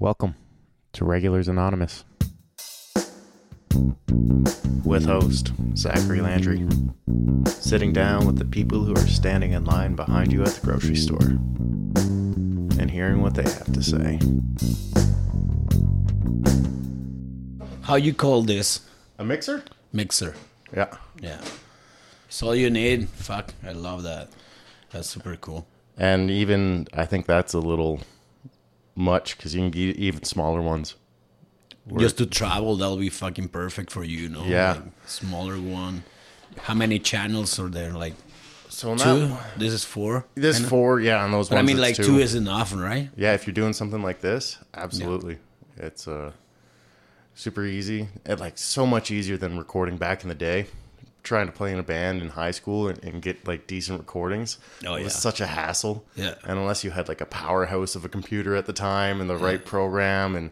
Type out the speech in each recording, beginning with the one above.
Welcome to Regulars Anonymous with host Zachary Landry, sitting down with the people who are standing in line behind you at the grocery store and hearing what they have to say. How you call this A mixer? mixer? Yeah. Yeah, it's all you need. Fuck, I love that. That's super cool. And even I think that's a little much because you can get even smaller ones. Just to travel, that'll be fucking perfect for you. you know? Yeah. Like, smaller one. How many channels are there? Like So two. that, This is four. this Kinda? four, yeah, on those But I mean, like two is enough, right? Yeah, if you're doing something like this, absolutely. It's uh super easy. And like so much easier than recording back in the day. Trying to play in a band in high school and, and get like decent recordings. Oh, It was yeah. such a hassle. Yeah. And unless you had like a powerhouse of a computer at the time and the right program and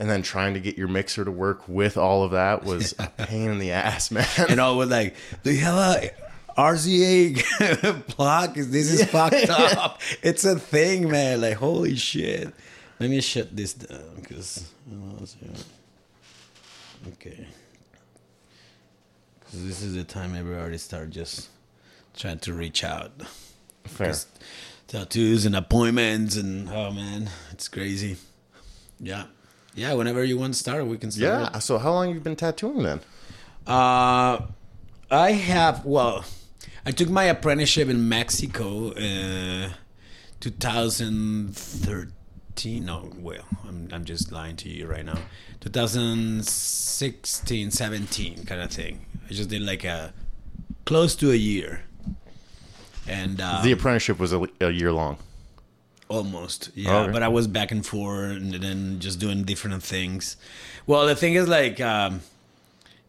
and then trying to get your mixer to work with all of that was a pain in the ass, man. And all with like, do you have a RCA plug? This is fucked up. It's a thing, man. Like, holy shit. Let me shut this down because. Oh, uh, okay. This is the time everybody start just trying to reach out. Fair. Just tattoos and appointments and oh man, it's crazy. Yeah. Yeah, whenever you want to start, we can start. Yeah. So how long you been tattooing then? Uh, I have well, I took my apprenticeship in Mexico, uh, 2013. No, well, I'm I'm just lying to you right now. 2016, 17 kind of thing. I just did like a close to a year, and uh, The apprenticeship was a, a year long. Almost, yeah. Okay. But I was back and forth, and then just doing different things. Well, the thing is, like, um,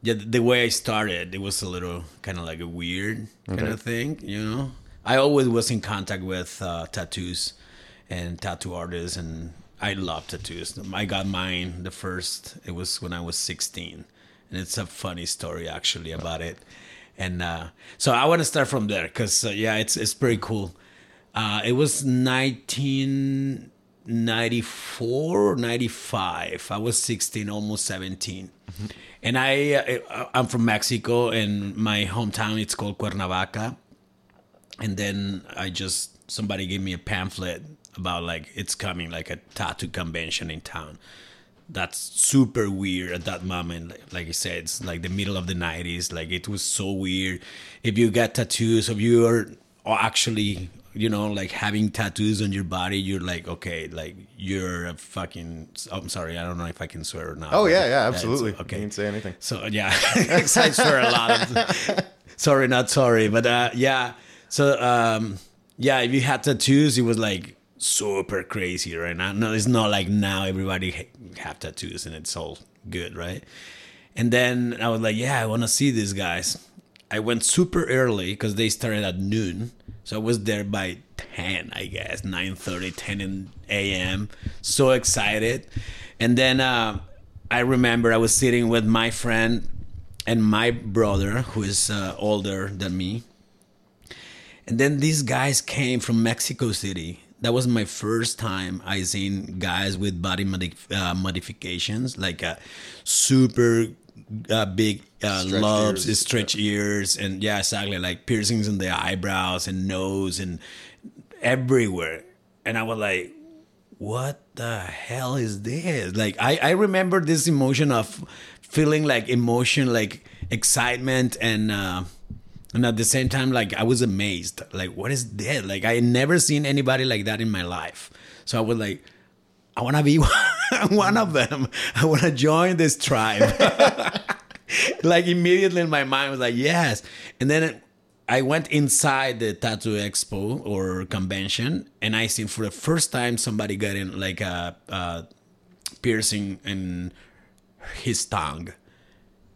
yeah, the way I started, it was a little kind of like a weird kind Okay. of thing, you know. I always was in contact with uh, tattoos and tattoo artists, and I love tattoos. I got mine the first. It was when I was sixteen, and it's a funny story actually about it. And uh, so I want to start from there because uh, yeah, it's it's pretty cool. Uh, it was 1994 or 95. I was 16, almost 17. And I, uh, I'm from Mexico, and my hometown it's called Cuernavaca. And then I just somebody gave me a pamphlet about like it's coming like a tattoo convention in town. That's super weird at that moment. Like, like I said, it's like the middle of the 90s. Like it was so weird. If you got tattoos, if you are actually, you know, like having tattoos on your body, you're like, okay, like you're a fucking. I'm sorry, I don't know if I can swear or not. Oh yeah, yeah, absolutely. okay. You can say anything. So yeah, I swear a lot of. sorry, not sorry, but uh, yeah. So um, yeah, if you had tattoos, it was like super crazy right now. No, it's not like now everybody ha- have tattoos and it's all good, right? And then I was like, yeah, I want to see these guys. I went super early because they started at noon. So I was there by 10, I guess, 9.30, 10 in a.m. So excited. And then uh, I remember I was sitting with my friend and my brother, who is uh, older than me. And then these guys came from Mexico City. That was my first time I seen guys with body modif- uh, modifications, like uh, super uh, big uh, Stretched lobes, ears. stretch ears, and yeah, exactly, like piercings in the eyebrows and nose and everywhere. And I was like, what the hell is this? Like I, I remember this emotion of feeling like emotion, like excitement and uh and at the same time like I was amazed. Like what is that? Like I never seen anybody like that in my life. So I was like, I wanna be one of them. I wanna join this tribe. like immediately in my mind was like, yes. And then I went inside the tattoo expo or convention, and I seen for the first time somebody got in like a, a piercing in his tongue,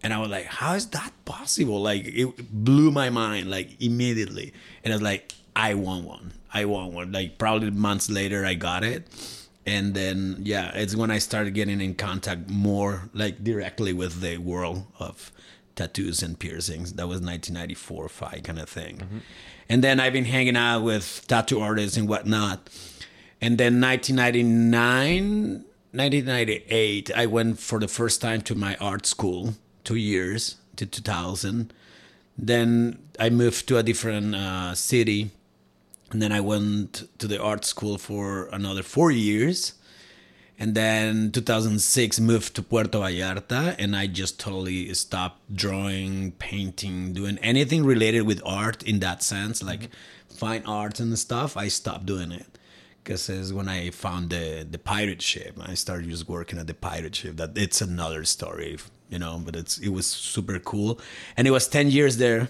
and I was like, "How is that possible?" Like it blew my mind like immediately, and I was like, "I want one. I want one." Like probably months later, I got it, and then yeah, it's when I started getting in contact more like directly with the world of tattoos and piercings. That was 1994, five kind of thing. Mm-hmm. And then I've been hanging out with tattoo artists and whatnot. And then 1999, 1998, I went for the first time to my art school, two years to 2000. Then I moved to a different uh, city, and then I went to the art school for another four years. And then 2006 moved to Puerto Vallarta, and I just totally stopped drawing, painting, doing anything related with art in that sense, like fine arts and stuff. I stopped doing it because it's when I found the the pirate ship. I started just working at the pirate ship. That it's another story, you know. But it's it was super cool, and it was ten years there.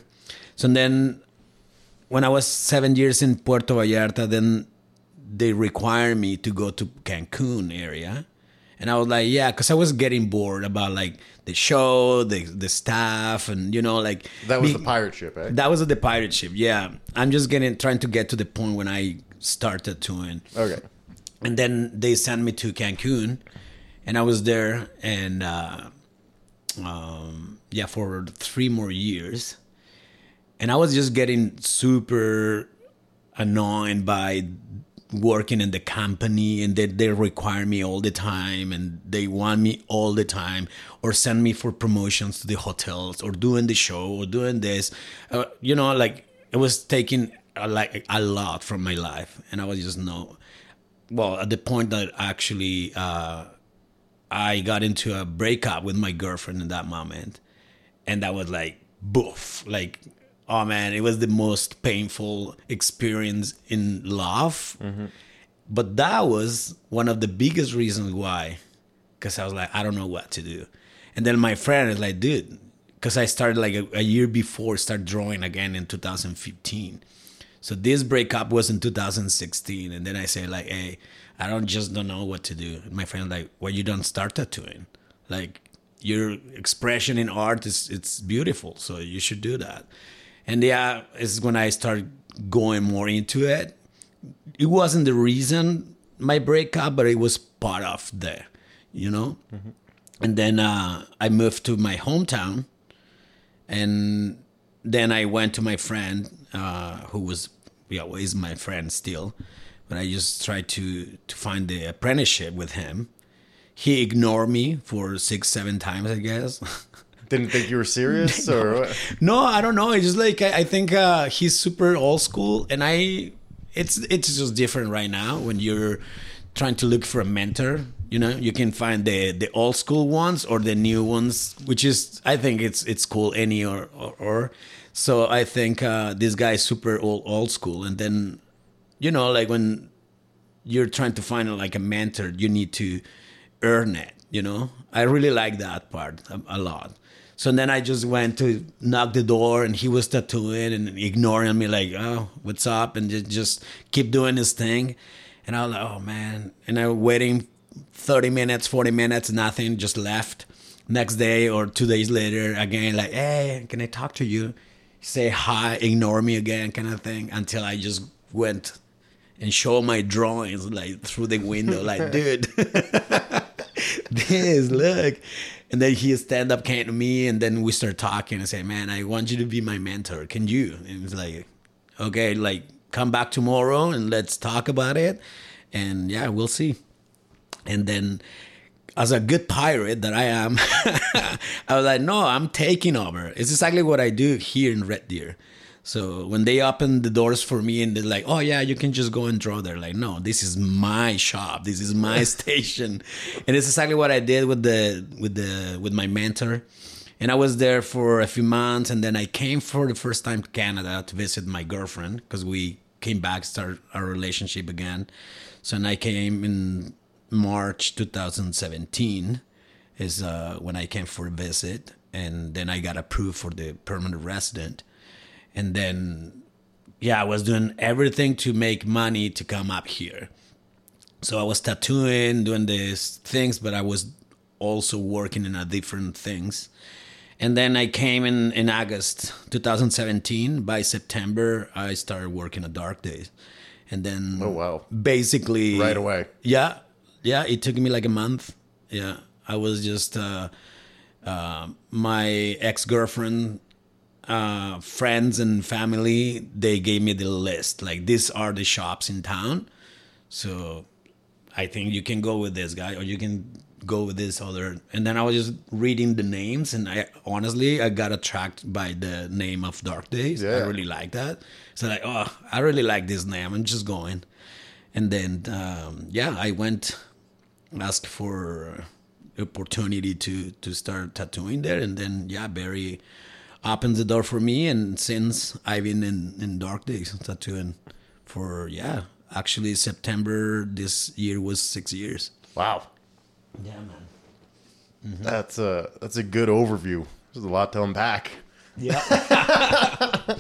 So then, when I was seven years in Puerto Vallarta, then they required me to go to Cancun area. And I was like, yeah, because I was getting bored about like the show, the the staff, and you know, like That was be- the pirate ship, eh? that was the pirate ship. Yeah, I'm just getting trying to get to the point when I started touring, Okay. and then they sent me to Cancun, and I was there, and uh, um, yeah, for three more years, and I was just getting super annoyed by working in the company and they, they require me all the time and they want me all the time or send me for promotions to the hotels or doing the show or doing this. Uh, you know like it was taking a, like a lot from my life and i was just no well at the point that actually uh, i got into a breakup with my girlfriend in that moment. And that was like boof. Like oh man it was the most painful experience in love. Mm-hmm. But that was one of the biggest reasons why because i was like i don't know what to do. And then my friend is like dude because i started like a, a year before start drawing again in 2015 so this breakup was in 2016 and then i say like hey i don't just don't know what to do. And my friend like well you don't start tattooing. Like your expression in art is it's beautiful so you should do that. And yeah it's when i started going more into it. It wasn't the reason my breakup but it was part of the you know? And then uh, i moved to my hometown and then I went to my friend, uh, who was yeah, well, is my friend still, but I just tried to to find the apprenticeship with him. He ignored me for six, seven times, I guess. Didn't think you were serious, or what? no, I don't know. It's just like I, I think uh, he's super old school, and I it's it's just different right now when you're trying to look for a mentor. You know, you can find the the old school ones or the new ones, which is I think it's it's cool any or or. or. So I think uh, this guy is super old old school, and then you know like when you're trying to find like a mentor, you need to earn it. You know, I really like that part a, a lot. So then I just went to knock the door, and he was tattooing and ignoring me, like, "Oh, what's up?" and just, keep doing his thing. And I was like, "Oh man!" And I was waiting thirty minutes, forty minutes, nothing, just left. Next day or two days later, again, like, "Hey, can I talk to you?" Say hi, ignore me again, kind of thing, until I just went and show my drawings like through the window, like, dude, this look. And then he stand up, came to me, and then we start talking and say, "Man, I want you to be my mentor. Can you?" And it's like, "Okay, like come back tomorrow and let's talk about it." And yeah, we'll see. And then, as a good pirate that I am, I was like, "No, I'm taking over." It's exactly what I do here in Red Deer. So when they opened the doors for me and they're like, "Oh yeah, you can just go and draw," they're like, "No, this is my shop. This is my station," and it's exactly what I did with the with the with my mentor. And I was there for a few months, and then I came for the first time to Canada to visit my girlfriend because we came back, start our relationship again. So and I came in March 2017 is uh, when I came for a visit, and then I got approved for the permanent resident and then yeah i was doing everything to make money to come up here. So i was tattooing doing these things but i was also working in a different things. And then i came in in august 2017 by september i started working at dark days. And then Oh, wow. basically Right away. yeah. Yeah it took me like a month. Yeah. I was just uh, uh, my ex-girlfriend uh, friends and family they gave me the list like these are the shops in town so I think you can go with this guy or you can go with this other. And then I was just reading the names, and I honestly I got attracted by the name of Dark Days. Yeah. I really like that. So like, oh, I really like this name. I'm just going. And then um, yeah, I went asked for opportunity to to start tattooing there, and then yeah, Barry opened the door for me, and since I've been in in Dark Days tattooing for yeah, actually September this year was six years. Wow. Yeah, man. That's a that's a good overview. There's a lot to unpack. Yeah.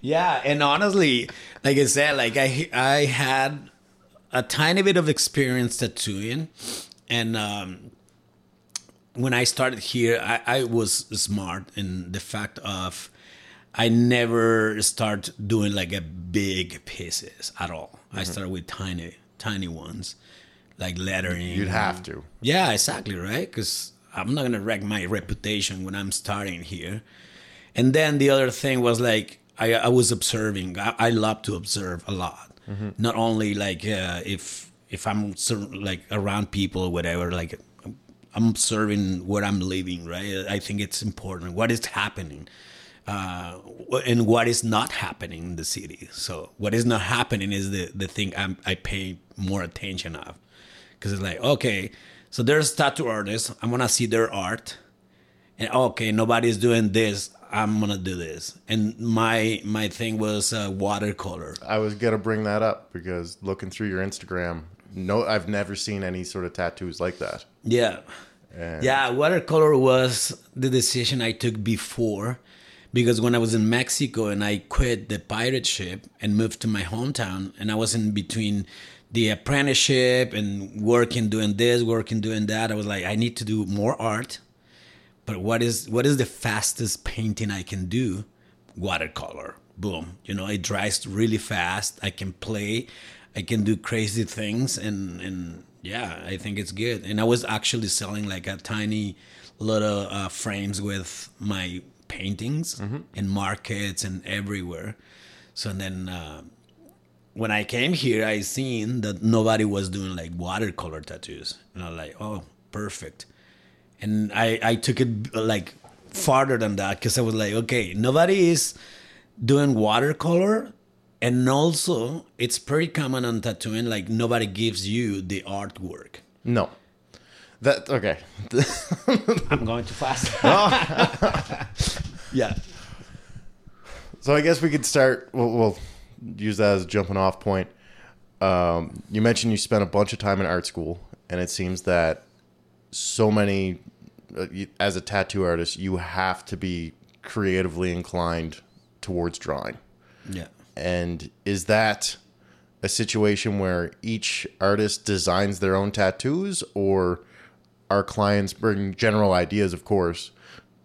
yeah, and honestly, like I said, like I I had a tiny bit of experience tattooing, and um, when I started here, I, I was smart in the fact of I never start doing like a big pieces at all. I started with tiny tiny ones, like lettering. You'd have to. Yeah, exactly, right? Because I'm not gonna wreck my reputation when I'm starting here. And then the other thing was like I, I was observing. I, I love to observe a lot. Not only like uh, if if I'm like around people or whatever, like I'm observing where I'm living. Right? I think it's important. What is happening? uh, and what is not happening in the city. So what is not happening is the the thing I'm, I pay more attention of, because it's like okay, so there's tattoo artists. I'm gonna see their art, and okay, nobody's doing this. I'm gonna do this. And my my thing was uh, watercolor. I was gonna bring that up because looking through your Instagram, no, I've never seen any sort of tattoos like that. Yeah. And Yeah, watercolor was the decision I took before because when I was in Mexico and I quit the pirate ship and moved to my hometown and I was in between the apprenticeship and working doing this, working doing that, I was like I need to do more art. But what is what is the fastest painting I can do? Watercolor. Boom. You know, it dries really fast. I can play. I can do crazy things and and yeah, I think it's good. And I was actually selling like a tiny little uh, frames with my paintings in markets and everywhere. So then uh, when I came here, I seen that nobody was doing like watercolor tattoos, and I was like, oh, perfect. And I I took it like farther than that because I was like, okay, nobody is doing watercolor, and also it's pretty common on tattooing. Like nobody gives you the artwork. no, that okay. I'm going too fast. yeah. So I guess we could start. We'll, we'll use that as a jumping off point. Um, you mentioned you spent a bunch of time in art school, and it seems that so many, uh, you- as a tattoo artist, you have to be creatively inclined towards drawing. Yeah. And is that a situation where each artist designs their own tattoos, or our clients bring general ideas, of course,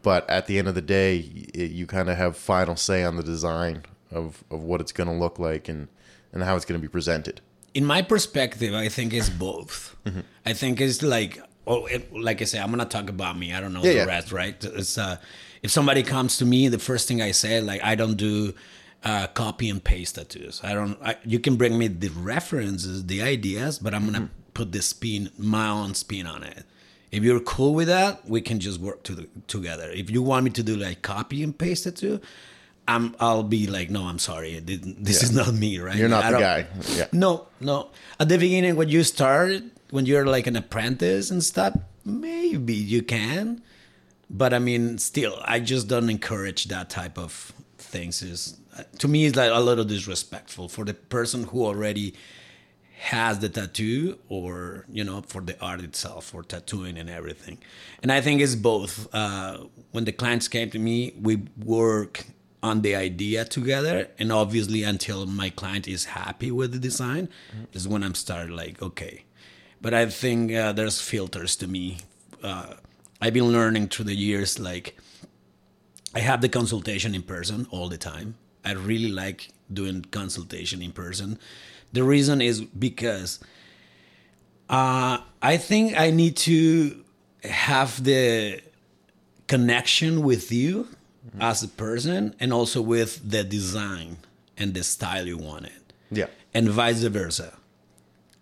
but at the end of the day, y- you kind of have final say on the design of, of what it's going to look like and, and how it's going to be presented. in my perspective, I think it's both. I think it's like, oh, it, like I say, I'm gonna talk about me. I don't know Yeah, the yeah. rest, right? It's uh, if somebody comes to me, the first thing I say, like, I don't do uh, copy and paste tattoos. I don't. I, you can bring me the references, the ideas, but I'm gonna put the spin, my own spin on it. If you're cool with that, we can just work to the, together. If you want me to do like copy and paste tattoo, I'm I'll be like, no, I'm sorry, this this is not me, right? You're not I the guy. Yeah. no, no. At the beginning, when you started, when you're like an apprentice and stuff, maybe you can. But I mean, still, I just don't encourage that type of things. Is to me, it's like a little disrespectful for the person who already has the tattoo, or you know, for the art itself, for tattooing and everything. And I think it's both. Uh, when the clients came to me, we work on the idea together. And obviously until my client is happy with the design is when i'm started like okay. But i think uh, there's filters to me. Uh, i've been learning through the years like i have the consultation in person all the time i really like doing consultation in person. The reason is because uh, i think i need to have the connection with you as a person and also with the design and the style you want it. Yeah. and vice versa.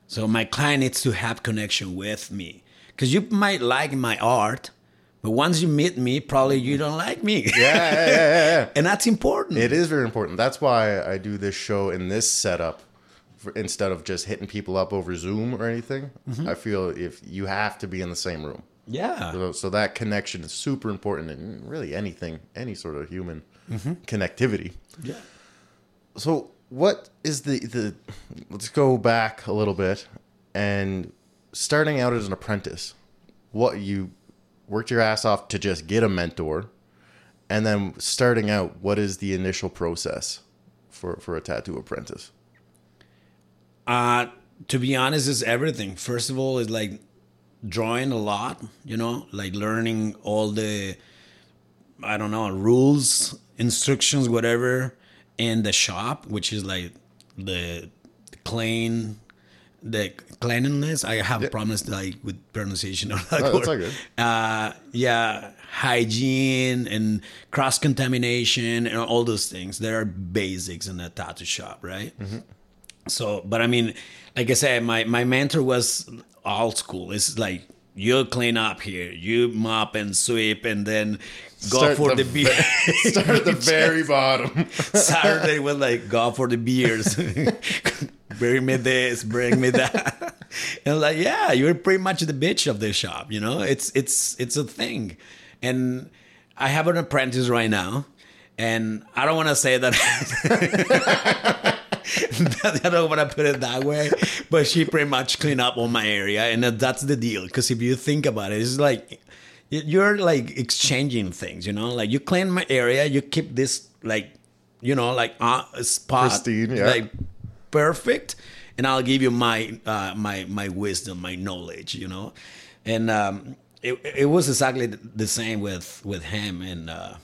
So my client needs to have connection with me. Because you might like my art, but once you meet me, probably you don't like me. Yeah, yeah, yeah, yeah. and that's important. It is very important. That's why I do this show in this setup for, instead of just hitting people up over Zoom or anything. Mm-hmm. I feel if you have to be in the same room. yeah. So, so that connection is super important in really anything, any sort of human Mm-hmm. connectivity. Yeah. So what is the the let's go back a little bit and starting out as an apprentice, what you worked your ass off to just get a mentor and then starting out, what is the initial process for for a tattoo apprentice? Uh, to be honest, it's everything. First of all, it's like drawing a lot, you know, like learning all the, I don't know, rules, instructions, whatever, in the shop, which is like the clean, the cleanliness. I have problems like with pronunciation of that Oh, that's word. all good. Uh, yeah, hygiene and cross contamination and all those things. There are basics in a tattoo shop, right? So, but I mean, like I said, my my mentor was old school. It's like you clean up here, you mop and sweep, and then go Start for the, the beer. Start at the very bottom. Saturday was like go for the beers. bring me this, bring me that. And like, yeah, you're pretty much the bitch of the shop. You know, it's it's it's a thing. And I have an apprentice right now, and I don't want to say that. I don't want to put it that way, but she pretty much clean up all my area, and that's the deal. Because if you think about it, it's like you're like exchanging things, you know. Like you clean my area, you keep this like, you know, like uh, spot Pristine, yeah. like perfect, and I'll give you my uh, my my wisdom, my knowledge, you know. And um, it it was exactly the same with with him, and uh,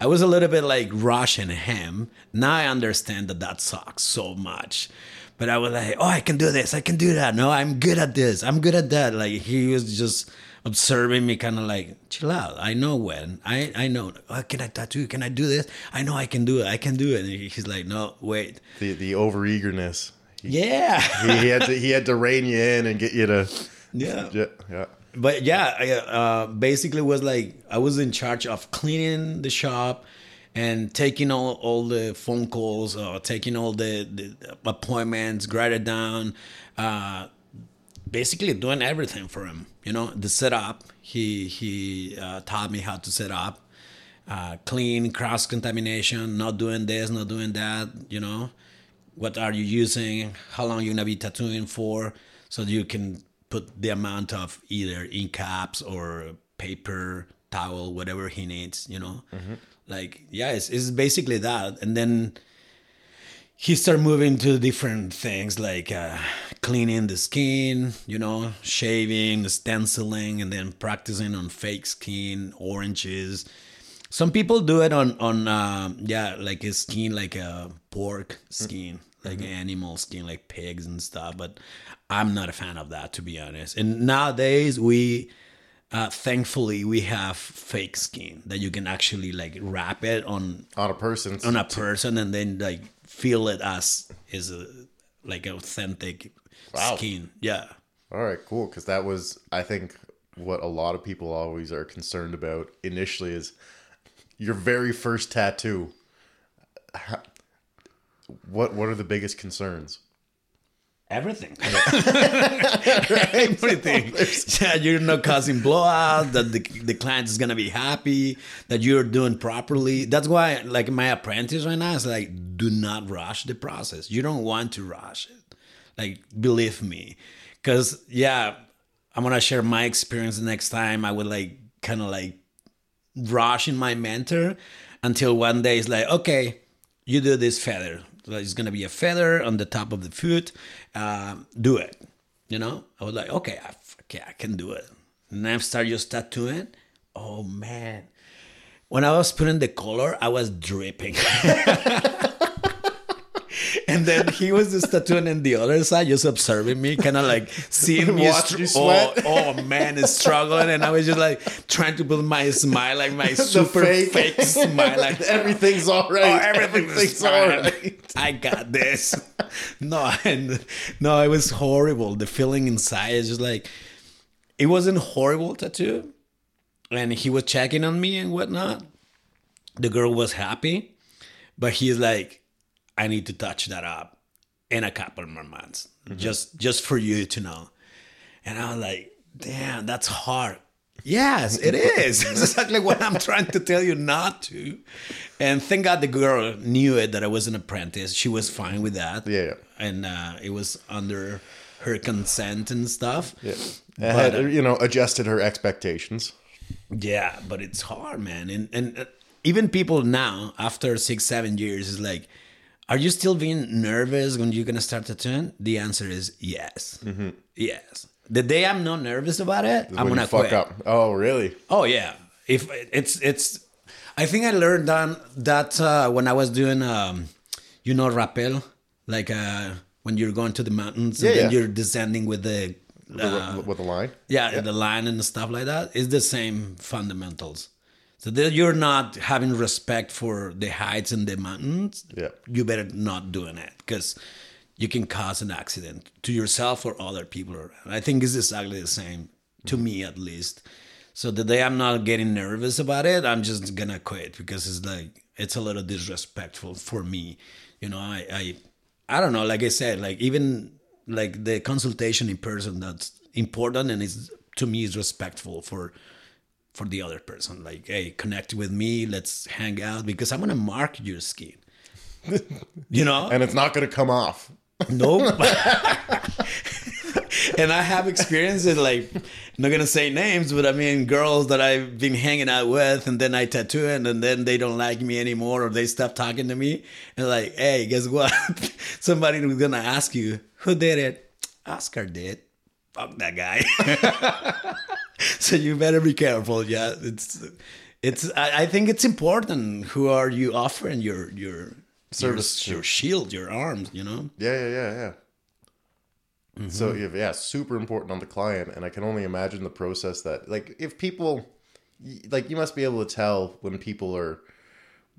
I was a little bit like rushing him. Now I understand that that sucks so much. But I was like, oh, I can do this. I can do that. No, I'm good at this. I'm good at that. Like he was just observing me, kind of like, chill out. I know when. I I know. Oh, can I tattoo? Can I do this? I know I can do it. I can do it. And he's like, no, wait. the the overeagerness. He, Yeah. he, he had to he had to rein you in and get you to yeah. yeah, yeah. but yeah, I, uh, basically was like I was in charge of cleaning the shop and taking all, all the phone calls, or taking all the, the appointments, write it down, uh, basically doing everything for him. You know, the setup. He he uh, taught me how to set up, uh, clean, cross contamination, not doing this, not doing that. You know, what are you using? How long you gonna be tattooing for? So you can put the amount of either ink caps or paper, towel, whatever he needs. You know, like yeah, it's, it's basically that. And then he started moving to different things like uh, cleaning the skin, you know, shaving, stenciling, and then practicing on fake skin, oranges. Some people do it on on um, yeah, like a skin like a pork skin, like animal skin, like pigs and stuff. But I'm not a fan of that, to be honest. And nowadays we. Uh, thankfully, we have fake skin that you can actually like wrap it on On a person. on a person and then like feel it as is a like authentic Wow. skin. Yeah. All right, cool. Because that was, I think, what a lot of people always are concerned about initially is your very first tattoo. How- What What are the biggest concerns? Everything. Everything. Yeah, you're not causing blowout, that the, the client is gonna be happy, that you're doing properly. That's why like my apprentice right now is like, do not rush the process. You don't want to rush it. Like, believe me. Cause yeah, I'm gonna share my experience the next time. I would like kind of like rush in my mentor until one day it's like, okay, you do this feather. It's gonna be a feather on the top of the foot. Um, do it. You know, I was like, okay, I, okay, I can do it. And I start just tattooing. Oh man, when I was putting the color, I was dripping. and then he was just tattooing in the other side, just observing me, kind of like seeing me. Oh, sweat. Oh, oh man, is struggling, and I was just like trying to put my smile, like my super fake. fake. smile, like Everything's all right. Oh, everything's Everything's all right. I got this. no, and no, it was horrible. The feeling inside is just like it wasn't horrible tattoo, and he was checking on me and whatnot. The girl was happy, but he's like, "I need to touch that up in a couple more months, just just for you to know." And I was like, "Damn, that's hard." Yes, it is. It's exactly what I'm trying to tell you not to. And thank God the girl knew it that I was an apprentice. She was fine with that. Yeah, yeah. And uh, it was under her consent and stuff. Yeah. But, Had, uh, you know, adjusted her expectations. Yeah, but it's hard, man. And and uh, even people now, after six, seven years, is like, are you still being nervous when you're gonna start tattooing? The answer is yes. Yes. The day I'm not nervous about it, I'm gonna fuck quit. up. Oh, really? Oh yeah. If it's it's, I think I learned that that uh, when I was doing, um, you know, rappel, like uh, when you're going to the mountains and Yeah, then yeah. you're descending with the. Uh, with, the line. yeah, the line and stuff like that. It's the same fundamentals. So that you're not having respect for the heights and the mountains. Yeah. You better not doing it because you can cause an accident to yourself or other people. I think it's exactly the same to me at least. So the day I'm not getting nervous about it, I'm just gonna quit because it's like it's a little disrespectful for me. You know, I I I don't know. Like I said, like even like the consultation in person that's important and is to me is respectful for for the other person. Like, hey, connect with me, let's hang out because I'm gonna mark your skin. you know? And it's not going to come off. Nope. and I have experiences like not gonna say names, but I mean girls that I've been hanging out with, and then I tattoo it, and then they don't like me anymore, or they stop talking to me, and like, hey, guess what? Somebody was gonna ask you who did it. Oscar did. Fuck that guy. so you better be careful. Yeah, it's it's. I, I think it's important. Who are you offering your your Service your, your shield, your arms? You know. Yeah, yeah, yeah, yeah. Mm-hmm. So yeah, yeah, super important on the client, and I can only imagine the process that, like, if people, like, you must be able to tell when people are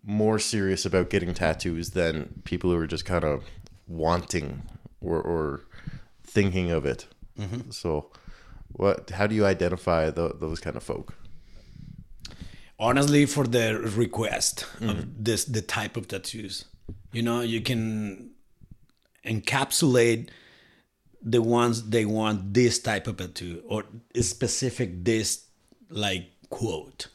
more serious about getting tattoos than people who are just kind of wanting or or thinking of it. Mm-hmm. So, what? How do you identify tho- those kind of folk? honestly for the request of mm-hmm. this the type of tattoos you know you can encapsulate the ones they want this type of tattoo or specific this like quote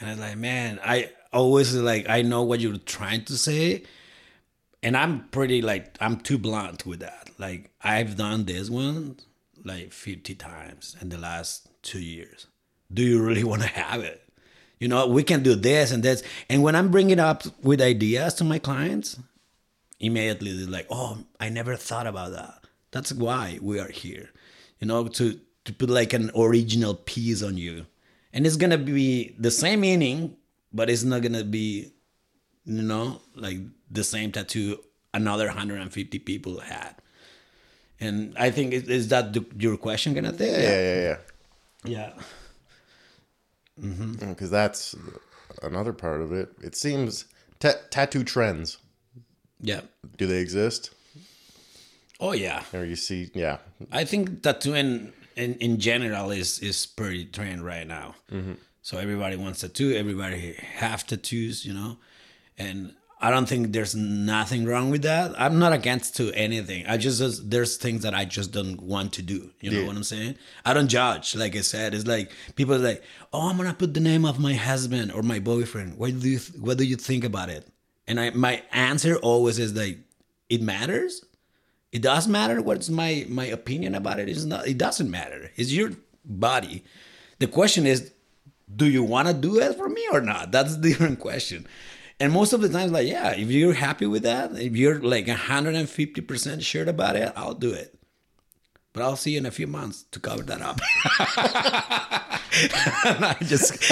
and i'm like man i always like i know what you're trying to say and i'm pretty like i'm too blunt with that like i've done this one like 50 times in the last two years. Do you really want to have it? You know we can do this and this. And when i'm bringing up with ideas to my clients immediately they're like oh i never thought about that. That's why we are here you know to to put like an original piece on you. And it's gonna be the same meaning but it's not gonna be you know like the same tattoo another 150 people had and i think is is that the, your question of thing Yeah, yeah, yeah. yeah mm-hmm. Because that's another part of it. It seems ta- tattoo trends. yeah Do they exist? oh yeah Or you see, yeah, I think tattooing in, in general is is pretty trend right now. Mm-hmm. So everybody wants tattoo. Everybody have tattoos, you know, and I don't think there's nothing wrong with that. I'm not against to anything. I just there's things that I just don't want to do. You know Yeah. what I'm saying? I don't judge. Like I said, it's like people are like, oh, I'm gonna put the name of my husband or my boyfriend. What do you what do you think about it? And I my answer always is like, it matters it does matter what's my my opinion about it is not it doesn't matter it's your body the question is do you want to do it for me or not that's the different question and most of the times like yeah if you're happy with that if you're like 150% sure about it i'll do it but i'll see you in a few months to cover that up I just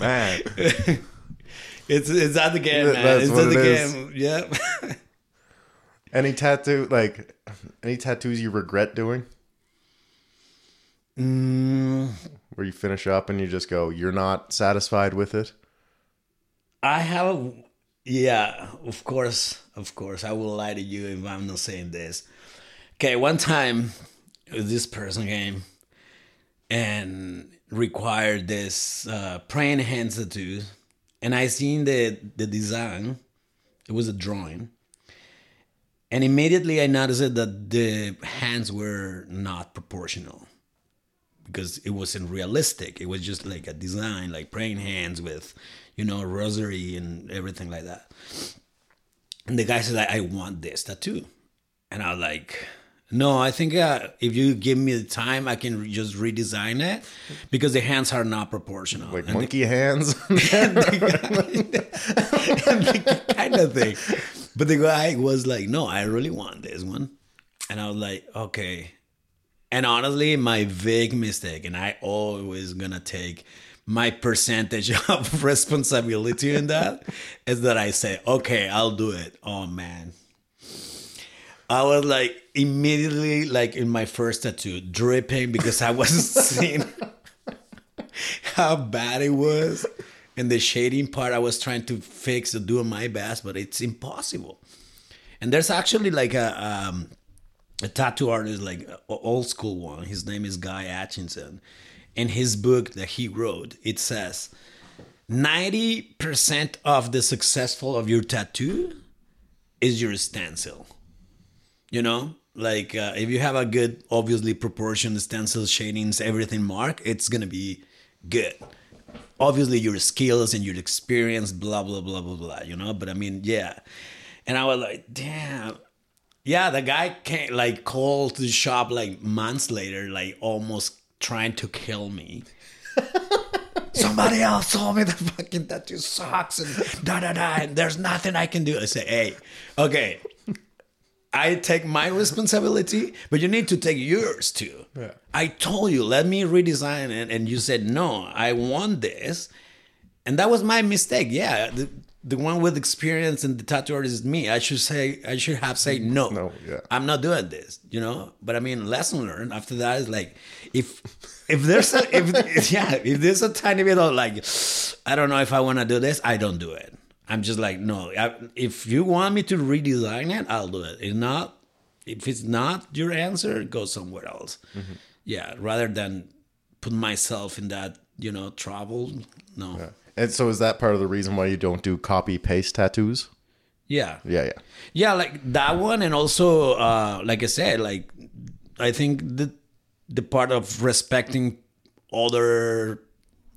man. It's it's at the game, man. that's it's at the it is. game. Yeah. Any tattoo like any tattoos you regret doing? Mm, Where you finish up and you just go, you're not satisfied with it? I have, yeah, of course, of course. I will lie to you if I'm not saying this. Okay, one time this person came and required this uh, praying hands tattoo, and I seen the the design. It was a drawing, and immediately I noticed that the hands were not proportional because it wasn't realistic. It was just like a design, like praying hands with, you know, rosary and everything like that. And the guy said, I, I want this tattoo. And I was like, no, I think uh, if you give me the time, I can re- just redesign it because the hands are not proportional. Like And monkey hands? the kind of thing. But the guy was like, no, I really want this one. And I was like, okay. And honestly, my big mistake, and I always gonna take my percentage of responsibility in that, is that I say, okay, I'll do it. Oh man. I was like immediately like in my first tattoo, dripping because I wasn't seeing how bad it was. And the shading part I was trying to fix or doing my best, but it's impossible. And there's actually like a um, a tattoo artist, like old school one. His name is Guy Aitchison. In his book that he wrote, it says 90% of the successful of your tattoo is your stencil. You know, like uh, if you have a good, obviously proportioned stencil, shadings, everything mark, it's gonna be good. Obviously, your skills and your experience, blah blah blah blah blah. You know, but I mean, yeah. And I was like, damn. Yeah, the guy came like called the shop like months later, like almost trying to kill me. Somebody else told me the fucking tattoo sucks and da da da, and there's nothing I can do. I say, hey, okay, I take my responsibility, but you need to take yours too. Yeah. I told you, let me redesign it, and you said no. I want this, and that was my mistake. Yeah, the, the one with experience and the tattoo artist is me. I should say, I should have said no. No, yeah. I'm not doing this. You know, but I mean, lesson learned. After that is like, if if there's a if yeah, if there's a tiny bit of like, I don't know if I want to do this, I don't do it. I'm just like, no. I, if you want me to redesign it, I'll do it. If not, if it's not your answer, go somewhere else. Mm-hmm. Yeah, rather than put myself in that you know trouble. No. And so is that part of the reason why you don't do copy paste tattoos? Yeah. Yeah, yeah. Yeah, like that one, and also, uh, like I said, like I think the the part of respecting other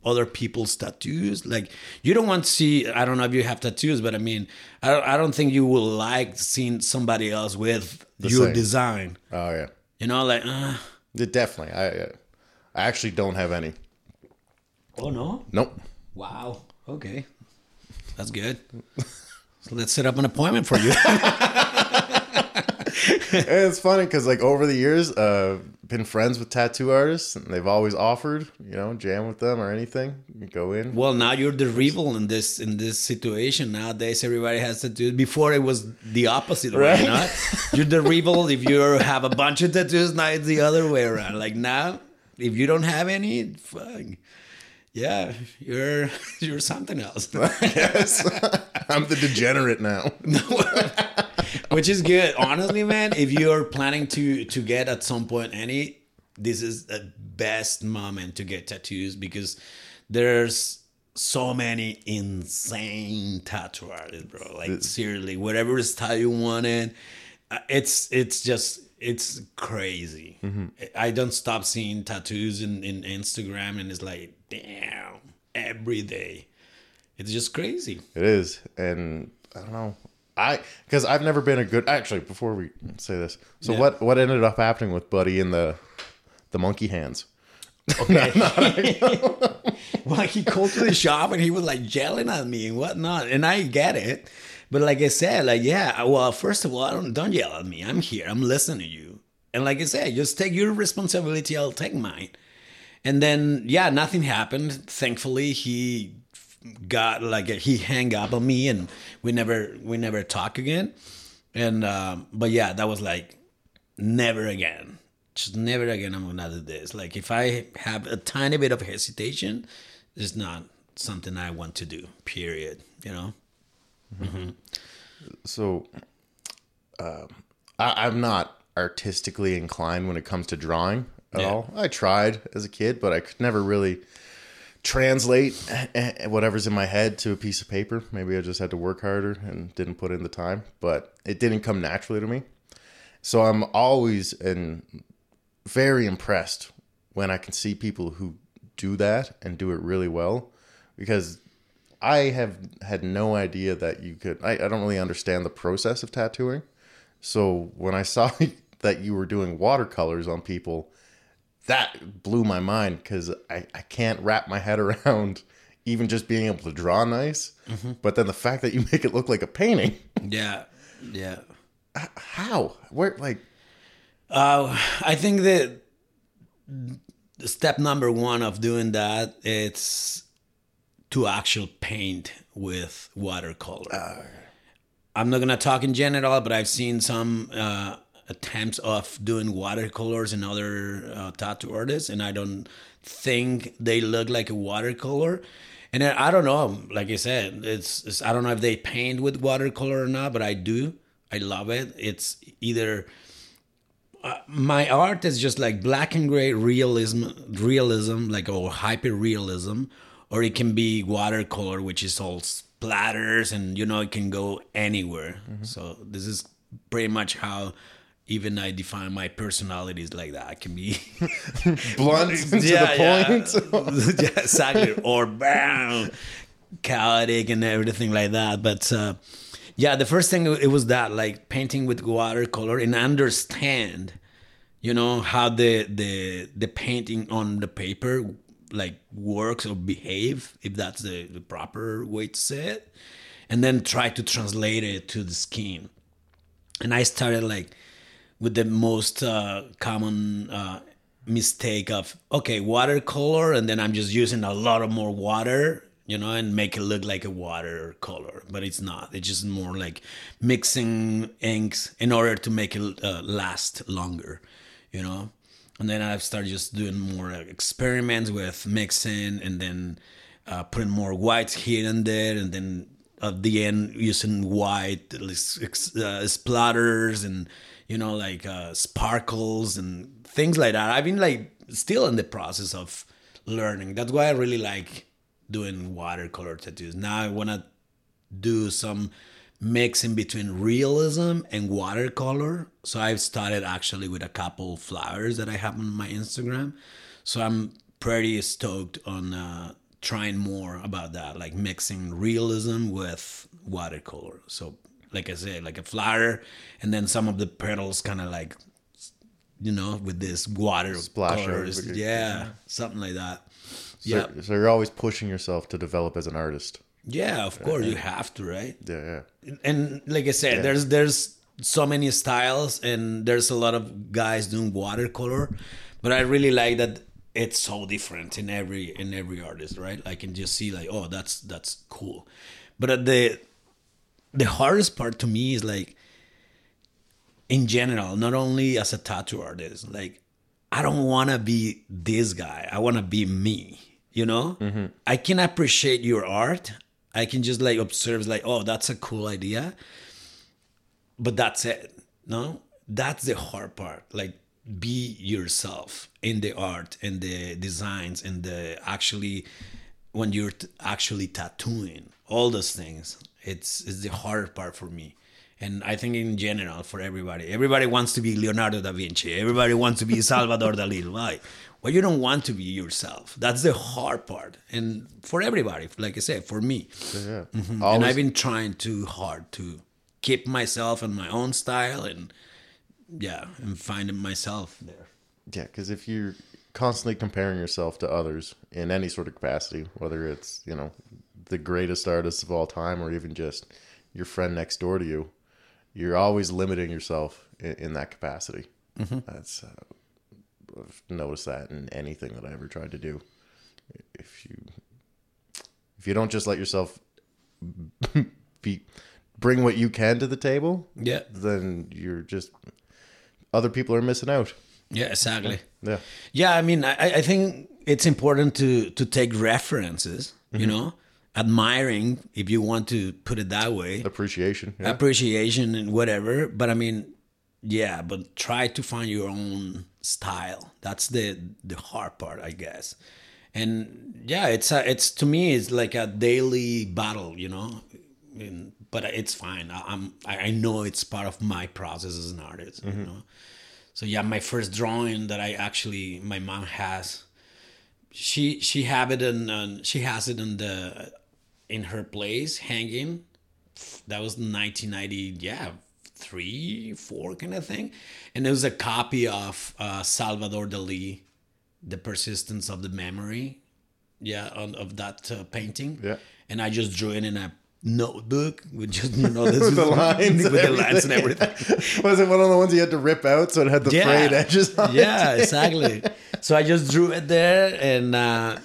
other people's tattoos. Like you don't want to see. I don't know if you have tattoos, but I mean, I don't. I don't think you will like seeing somebody else with your same. design. Oh, yeah. You know, like uh, Yeah, Definitely. I uh, I actually don't have any. oh no, Nope. Wow, okay, that's good. So let's set up an appointment for you. And it's funny because like over the years, uh, been friends with tattoo artists, and they've always offered, you know, jam with them or anything. You go in. Well, now you're the rebel in this in this situation. Nowadays, everybody has tattoos. Before it was the opposite way. Right. You know? You're the rebel if you have a bunch of tattoos. Now it's the other way around. Like now, if you don't have any, fuck, yeah, you're you're something else. yes, I'm the degenerate now. Which is good, honestly, man. If you're planning to to get at some point any, this is the best moment to get tattoos because there's so many insane tattoo artists, bro. Like seriously, whatever style you wanted, uh, it's it's just it's crazy. I don't stop seeing tattoos in, in Instagram, and it's like, damn, every day. It's just crazy. It is, and I don't know. I because I've never been a good. Actually, before we say this, so Yeah. what what ended up happening with Buddy in the the monkey hands? Okay. well, he called to the shop and he was like yelling at me and whatnot, and I get it. But like I said, like yeah, well, first of all, I don't don't yell at me. I'm here. I'm listening to you. And like I said, just take your responsibility. I'll take mine. And then yeah, nothing happened. Thankfully, he got like he hang up on me and we never we never talk again. And um but yeah that was like never again. Just never again i'm gonna do this like if i have a tiny bit of hesitation it's not something i want to do period you know? So, um, I, I'm not artistically inclined when it comes to drawing at Yeah. all. I tried as a kid, but I could never really translate whatever's in my head to a piece of paper. Maybe I just had to work harder and didn't put in the time, but it didn't come naturally to me. So I'm always and very impressed when I can see people who do that and do it really well because I have had no idea that you could. I, I don't really understand the process of tattooing. So when I saw that you were doing watercolors on people, that blew my mind because I, I can't wrap my head around even just being able to draw nice. But then the fact that you make it look like a painting, yeah yeah how? Where, like, Uh, I think that the step number one of doing that it's to actual paint with watercolor. I'm not gonna talk in general, but I've seen some uh, attempts of doing watercolors and other uh, tattoo artists, and I don't think they look like a watercolor. And I don't know, like I said, it's, it's I don't know if they paint with watercolor or not, but I do. I love it. It's either my art is just like black and gray realism realism like or hyper realism or it can be watercolor which is all splatters and you know it can go anywhere so this is pretty much how even i define my personalities like that I can be blunt to the point? yeah, exactly. Or bam, chaotic and everything like that. But uh, yeah, the first thing it was that like painting with watercolor and understand, you know, how the the the painting on the paper like works or behave, if that's the, the proper way to say it, and then try to translate it to the skin. And I started like with the most uh, common uh, mistake of okay watercolor and then i'm just using a lot of more water you know and make it look like a watercolor but it's not. It's just more like mixing inks in order to make it uh, last longer you know? And then i've started just doing more experiments with mixing and then uh, putting more whites here and there and then at the end using white uh, splatters and you know like uh, sparkles and things like that. I've been like still in the process of learning. That's why i really like doing watercolor tattoos. Now i want to do some mixing between realism and watercolor. So i've started actually with a couple flowers that i have on my instagram. So i'm pretty stoked on uh, trying more about that like mixing realism with watercolor. So like i said like a flower and then some of the petals kind of like you know with this water Splash colors. over. yeah something like that So, yeah so you're always pushing yourself to develop as an artist. yeah of course you have to right Yeah, yeah. and like I said, there's there's so many styles and there's a lot of guys doing watercolor, but I really like that it's so different in every in every artist, right? I can just see like, oh, that's that's cool. But at the the hardest part to me is like in general, not only as a tattoo artist, like I don't want to be this guy. I want to be me. You know, mm-hmm. I can appreciate your art. I can just like observe, like, oh, that's a cool idea, but that's it. No, that's the hard part. Like, be yourself in the art and the designs and the actually when you're t- actually tattooing all those things. It's it's the hard part for me. And I think in general for everybody, everybody wants to be Leonardo da Vinci. Everybody wants to be Salvador Dali. Why? Well, you don't want to be yourself. That's the hard part. And for everybody, like I said, for me. Yeah. Mm-hmm. And Always, I've been trying too hard to keep myself and my own style and yeah, and finding myself there. yeah, because if you're constantly comparing yourself to others in any sort of capacity, whether it's, you know, the greatest artists of all time or even just your friend next door to you, you're always limiting yourself in, in that capacity. That's, uh, I've noticed that in anything that I ever tried to do. If you, if you don't just let yourself be bring what you can to the table, Yeah. then you're just other people are missing out. Yeah, exactly. Yeah. Yeah, I mean, I, I think it's important to to take references. You know, admiring, if you want to put it that way, Appreciation. Yeah. appreciation and whatever. But I mean, yeah, but try to find your own style. That's the the hard part, I guess. And yeah, it's a, it's to me it's like a daily battle, you know. And, but it's fine. I, I'm I know it's part of my process as an artist, you know. So yeah, my first drawing that I actually my mom has, she she have it in uh, she has it in the in her place hanging. That was 1990, yeah, three, four kind of thing, and it was a copy of uh, Salvador Dali, The Persistence of the Memory, yeah, on, of that uh, painting. Yeah. and I just drew it in a notebook with just you know this With the lines with and the lines and everything. Was it one of the ones you had to rip out so it had the frayed edges on it? yeah, exactly. So I just drew it there, and uh,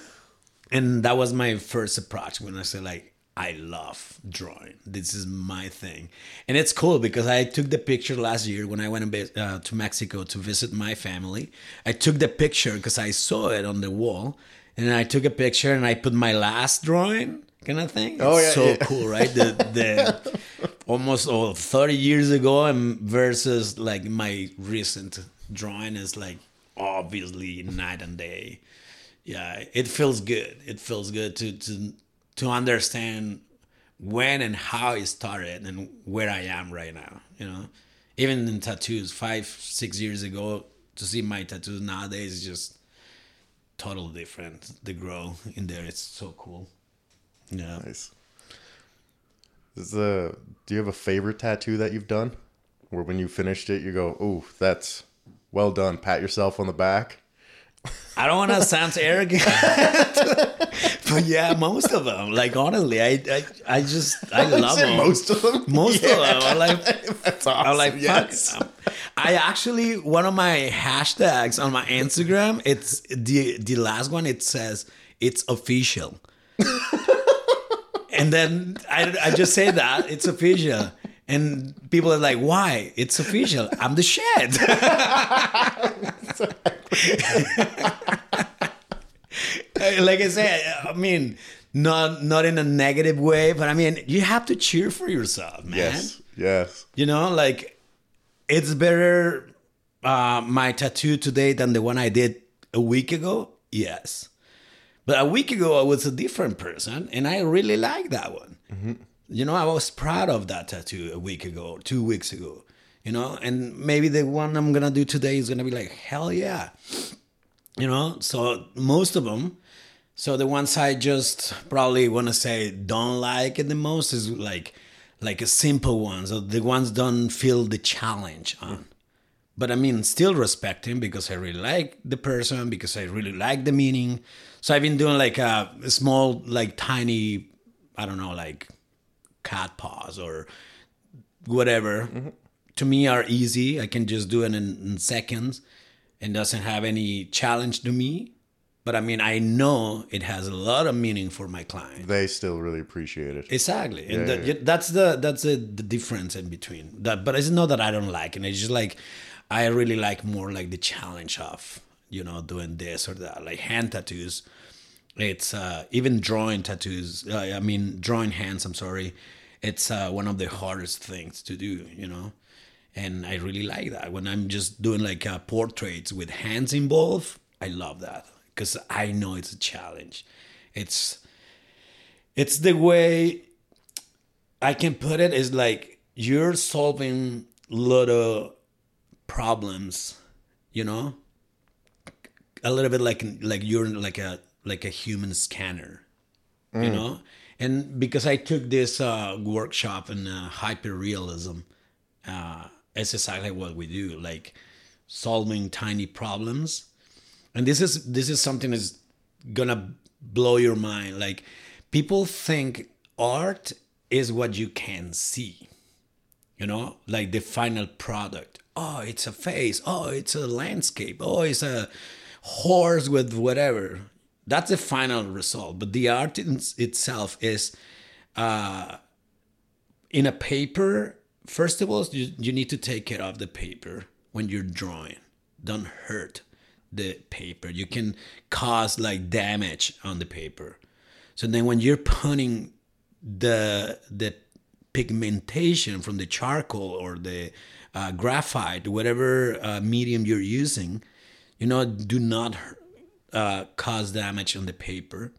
and that was my first approach when I said like I love drawing. This is my thing, and it's cool because I took the picture last year when I went uh, to Mexico to visit my family. I took the picture because I saw it on the wall, and I took a picture and I put my last drawing. Kind of thing. Oh, yeah, so yeah. cool, right? The the almost oh, 30 years ago and versus like my recent drawing is like obviously night and day yeah it feels good it feels good to to to understand when and how it started and where i am right now you know even in tattoos five six years ago to see my tattoos nowadays is just totally different the grow in there it's so cool yeah Nice. Is the do you have a favorite tattoo that you've done? Where when you finished it you go, "Ooh, that's well done." Pat yourself on the back. I don't want to sound arrogant, but yeah, most of them. Like honestly, I I, I just I love them. most of them. Most of them. I'm like, That's I'm like, fuck. yes. Um, I actually one of my hashtags on my Instagram. It's the the last one. It says it's official, and then I I just say that it's official. And people are like, "Why? It's official. I'm the shit." like I said, I mean, not not in a negative way, but I mean, you have to cheer for yourself, man. Yes. Yes. You know, like it's better uh, my tattoo today than the one I did a week ago. Yes, but a week ago I was a different person, and I really like that one. You know, I was proud of that tattoo a week ago, two weeks ago. You know, and maybe the one I'm gonna do today is gonna be like hell yeah. You know, so most of them. So the ones I just probably want to say don't like it the most is like like a simple ones or the ones don't feel the challenge on. But I mean, still respect him because I really like the person because I really like the meaning. So I've been doing like a small, like tiny, I don't know, like cat paws or whatever. To me, are easy. I can just do it in, in seconds and doesn't have any challenge to me. But I mean, I know it has a lot of meaning for my client. They still really appreciate it. Exactly, and Yeah, that- yeah. that's the that's the, the difference in between that. But it's not that I don't like and It's just like I really like more like the challenge of you know doing this or that, like hand tattoos. It's uh, even drawing tattoos. Uh, I mean, drawing hands. I'm sorry. It's uh, one of the hardest things to do. You know, and I really like that when I'm just doing like uh, portraits with hands involved. I love that because I know it's a challenge. It's it's the way I can put it is like you're solving little problems, you know, a little bit like like you're like a like a human scanner, you know. And because I took this uh, workshop in uh, hyperrealism, uh, it's exactly what we do, like solving tiny problems. And this is this is something that's gonna blow your mind. Like people think art is what you can see you know? Like the final product. Oh it's a face. Oh it's a landscape. Oh it's a horse with whatever that's the final result. But the art in, itself is uh, in a paper. First of all, you, you need to take care of the paper when you're drawing. Don't hurt the paper. You can cause like damage on the paper. So then when you're putting the the pigmentation from the charcoal or the uh, graphite, whatever uh, medium you're using, you know, do not uh, cause damage on the paper,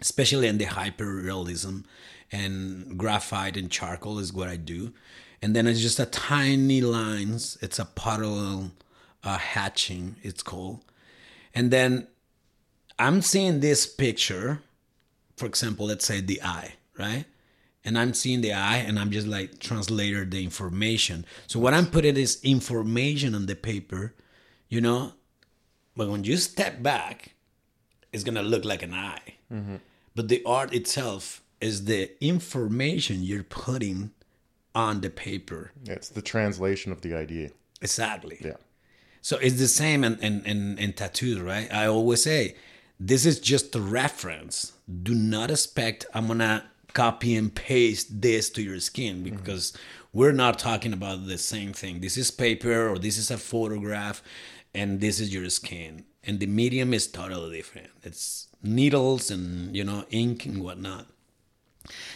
especially in the hyperrealism. And graphite and charcoal is what I do. And then it's just a tiny lines. It's a parallel uh, hatching, it's called. And then I'm seeing this picture, for example, let's say the eye, right? And I'm seeing the eye and I'm just like translator the information. So what I'm putting is information on the paper, you know, but when you step back, it's gonna look like an eye. Mm-hmm. But the art itself is the information you're putting on the paper. It's the translation of the idea. Exactly. Yeah. So it's the same in, in, in, in tattoos, right? I always say, this is just a reference. Do not expect I'm gonna copy and paste this to your skin because mm-hmm. we're not talking about the same thing. This is paper or this is a photograph and this is your skin. And the medium is totally different. It's needles and you know ink and whatnot.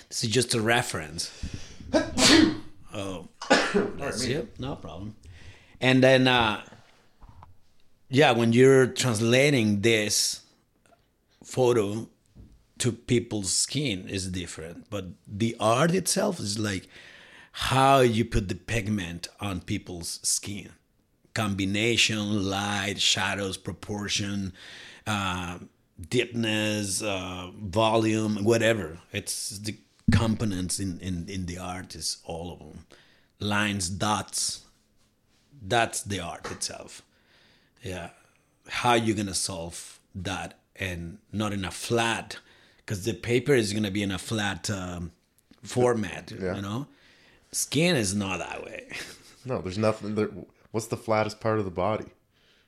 This is just a reference. oh, that's it. No problem. And then, uh, yeah, when you're translating this photo to people's skin is different, but the art itself is like how you put the pigment on people's skin combination, light, shadows, proportion, uh, deepness, uh, volume, whatever. It's the components in, in, in the art is all of them. Lines, dots. That's the art itself. Yeah. How you gonna solve that and not in a flat, because the paper is gonna be in a flat um, format. Yeah. You know, skin is not that way. No, there's nothing. There, what's the flattest part of the body?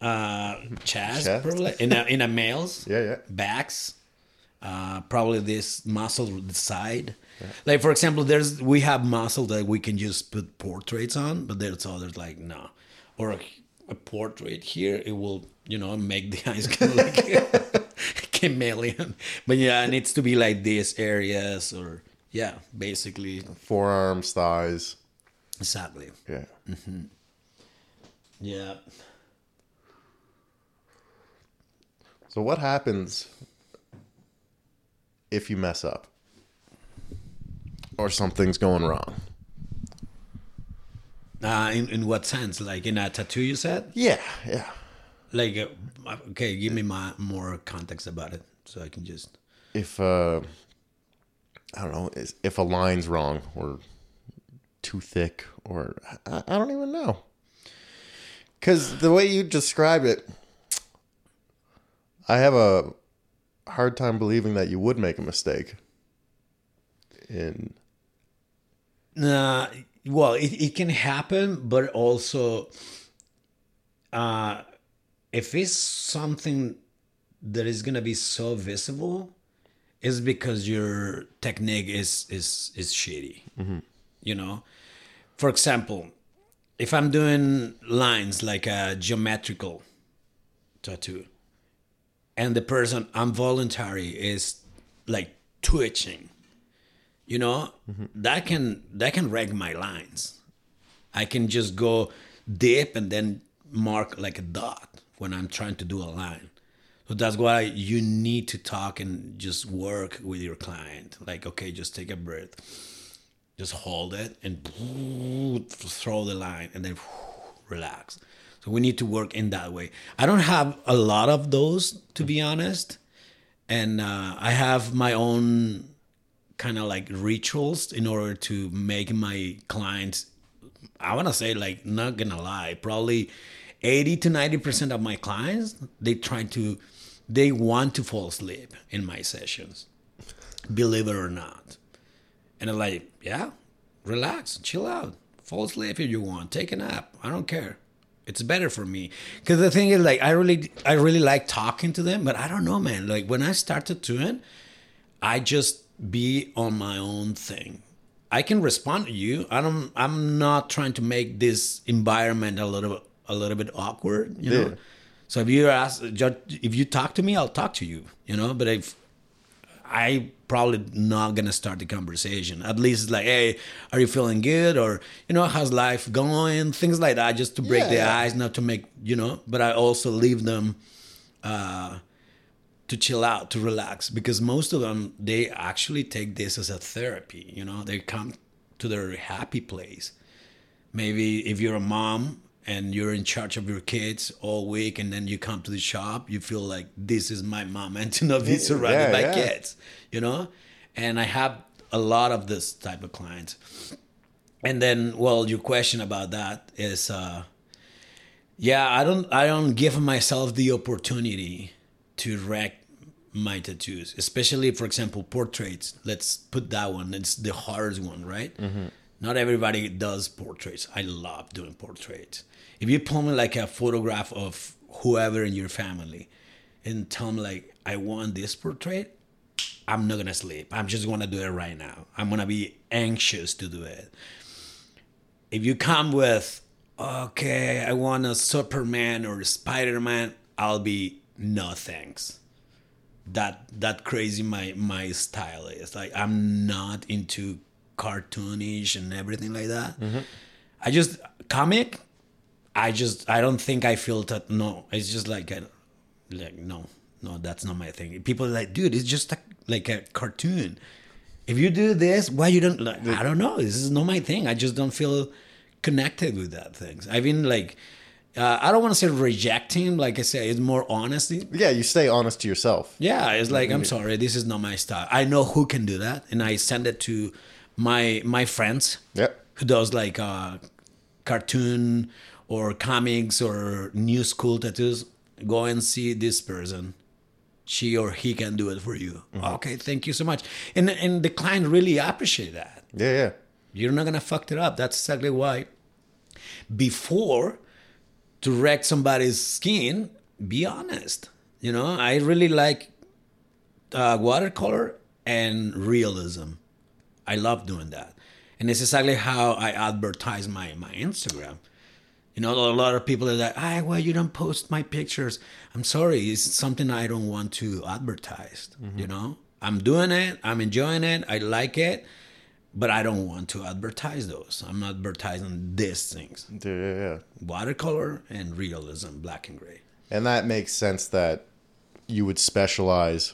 Uh, chest, chest? probably in a in a males. yeah, yeah. Backs. Uh, probably this muscle the side. Yeah. Like for example, there's we have muscle that we can just put portraits on, but there's others like no, or a, a portrait here it will you know make the eyes go like chameleon. But yeah, it needs to be like these areas or yeah, basically forearms, thighs. Exactly. Yeah. Mm-hmm. Yeah. So what happens if you mess up or something's going wrong? Uh, in in what sense? Like in a tattoo, you said? Yeah, yeah. Like, uh, okay, give me my more context about it, so I can just. If uh, I don't know, if a line's wrong or too thick, or I, I don't even know. Because the way you describe it, I have a hard time believing that you would make a mistake. In nah, well, it, it can happen, but also, uh, if it's something that is gonna be so visible, is because your technique is is is shitty. Mm-hmm. You know, for example, if I'm doing lines like a geometrical tattoo, and the person I'm voluntary is like twitching, you know, mm-hmm. that can that can wreck my lines. I can just go deep and then mark like a dot when I'm trying to do a line. So that's why you need to talk and just work with your client. Like, okay, just take a breath just hold it and throw the line and then relax. So we need to work in that way. I don't have a lot of those, to be honest. And uh, I have my own kind of like rituals in order to make my clients, I want to say, like, not gonna lie, probably 80 to 90% of my clients, they try to, they want to fall asleep in my sessions, believe it or not. And I'm like, yeah, relax, chill out, fall asleep if you want, take a nap. I don't care. It's better for me because the thing is, like, I really, I really like talking to them, but I don't know, man. Like when I started doing, I just be on my own thing. I can respond to you. I don't. I'm not trying to make this environment a little, a little bit awkward. You know. Yeah. So if you ask, if you talk to me, I'll talk to you. You know. But if I probably not gonna start the conversation. At least it's like, hey, are you feeling good? Or you know, how's life going? Things like that, just to break Yeah, their yeah. ice, not to make you know. But I also leave them uh, to chill out, to relax, because most of them they actually take this as a therapy. You know, they come to their happy place. Maybe if you're a mom and you're in charge of your kids all week, and then you come to the shop, you feel like this is my mom, and to not be surrounded Yeah, by yeah. kids, you know. And I have a lot of this type of clients. And then, well, your question about that is, uh, yeah, I don't, I don't give myself the opportunity to wreck my tattoos, especially, for example, portraits. Let's put that one. It's the hardest one, right? Not everybody does portraits. I love doing portraits. If you pull me like a photograph of whoever in your family and tell me like, I want this portrait, I'm not gonna sleep. I'm just gonna do it right now. I'm gonna be anxious to do it. If you come with, okay, I want a Superman or Spider Man, I'll be no thanks. That that crazy my my style is. Like I'm not into cartoonish and everything like that. Mm-hmm. I just comic. I just I don't think I feel that. No, it's just like a, like no no that's not my thing. People are like, dude, it's just a, like a cartoon. If you do this, why you don't? Like, I don't know. This is not my thing. I just don't feel connected with that things. I've been like, uh, I don't want to say rejecting. Like I say, it's more honesty. Yeah, you stay honest to yourself. Yeah, it's like I'm sorry, this is not my style. I know who can do that, and I send it to my my friends Yep. who does like uh, cartoon or comics or new school tattoos. Go and see this person. She or he can do it for you. Okay, thank you so much. And and the client really appreciate that. Yeah, yeah. You're not gonna fuck it up. That's exactly why. Before to wreck somebody's skin, be honest. You know, I really like uh, watercolor and realism. I love doing that, and it's exactly how I advertise my my Instagram. You know, a lot of people are like, "Ah, well, you don't post my pictures." I'm sorry, it's something I don't want to advertise. You know, I'm doing it, I'm enjoying it, I like it, but I don't want to advertise those. I'm not advertising these things: Yeah, yeah, yeah. watercolor and realism, black and gray. And that makes sense that you would specialize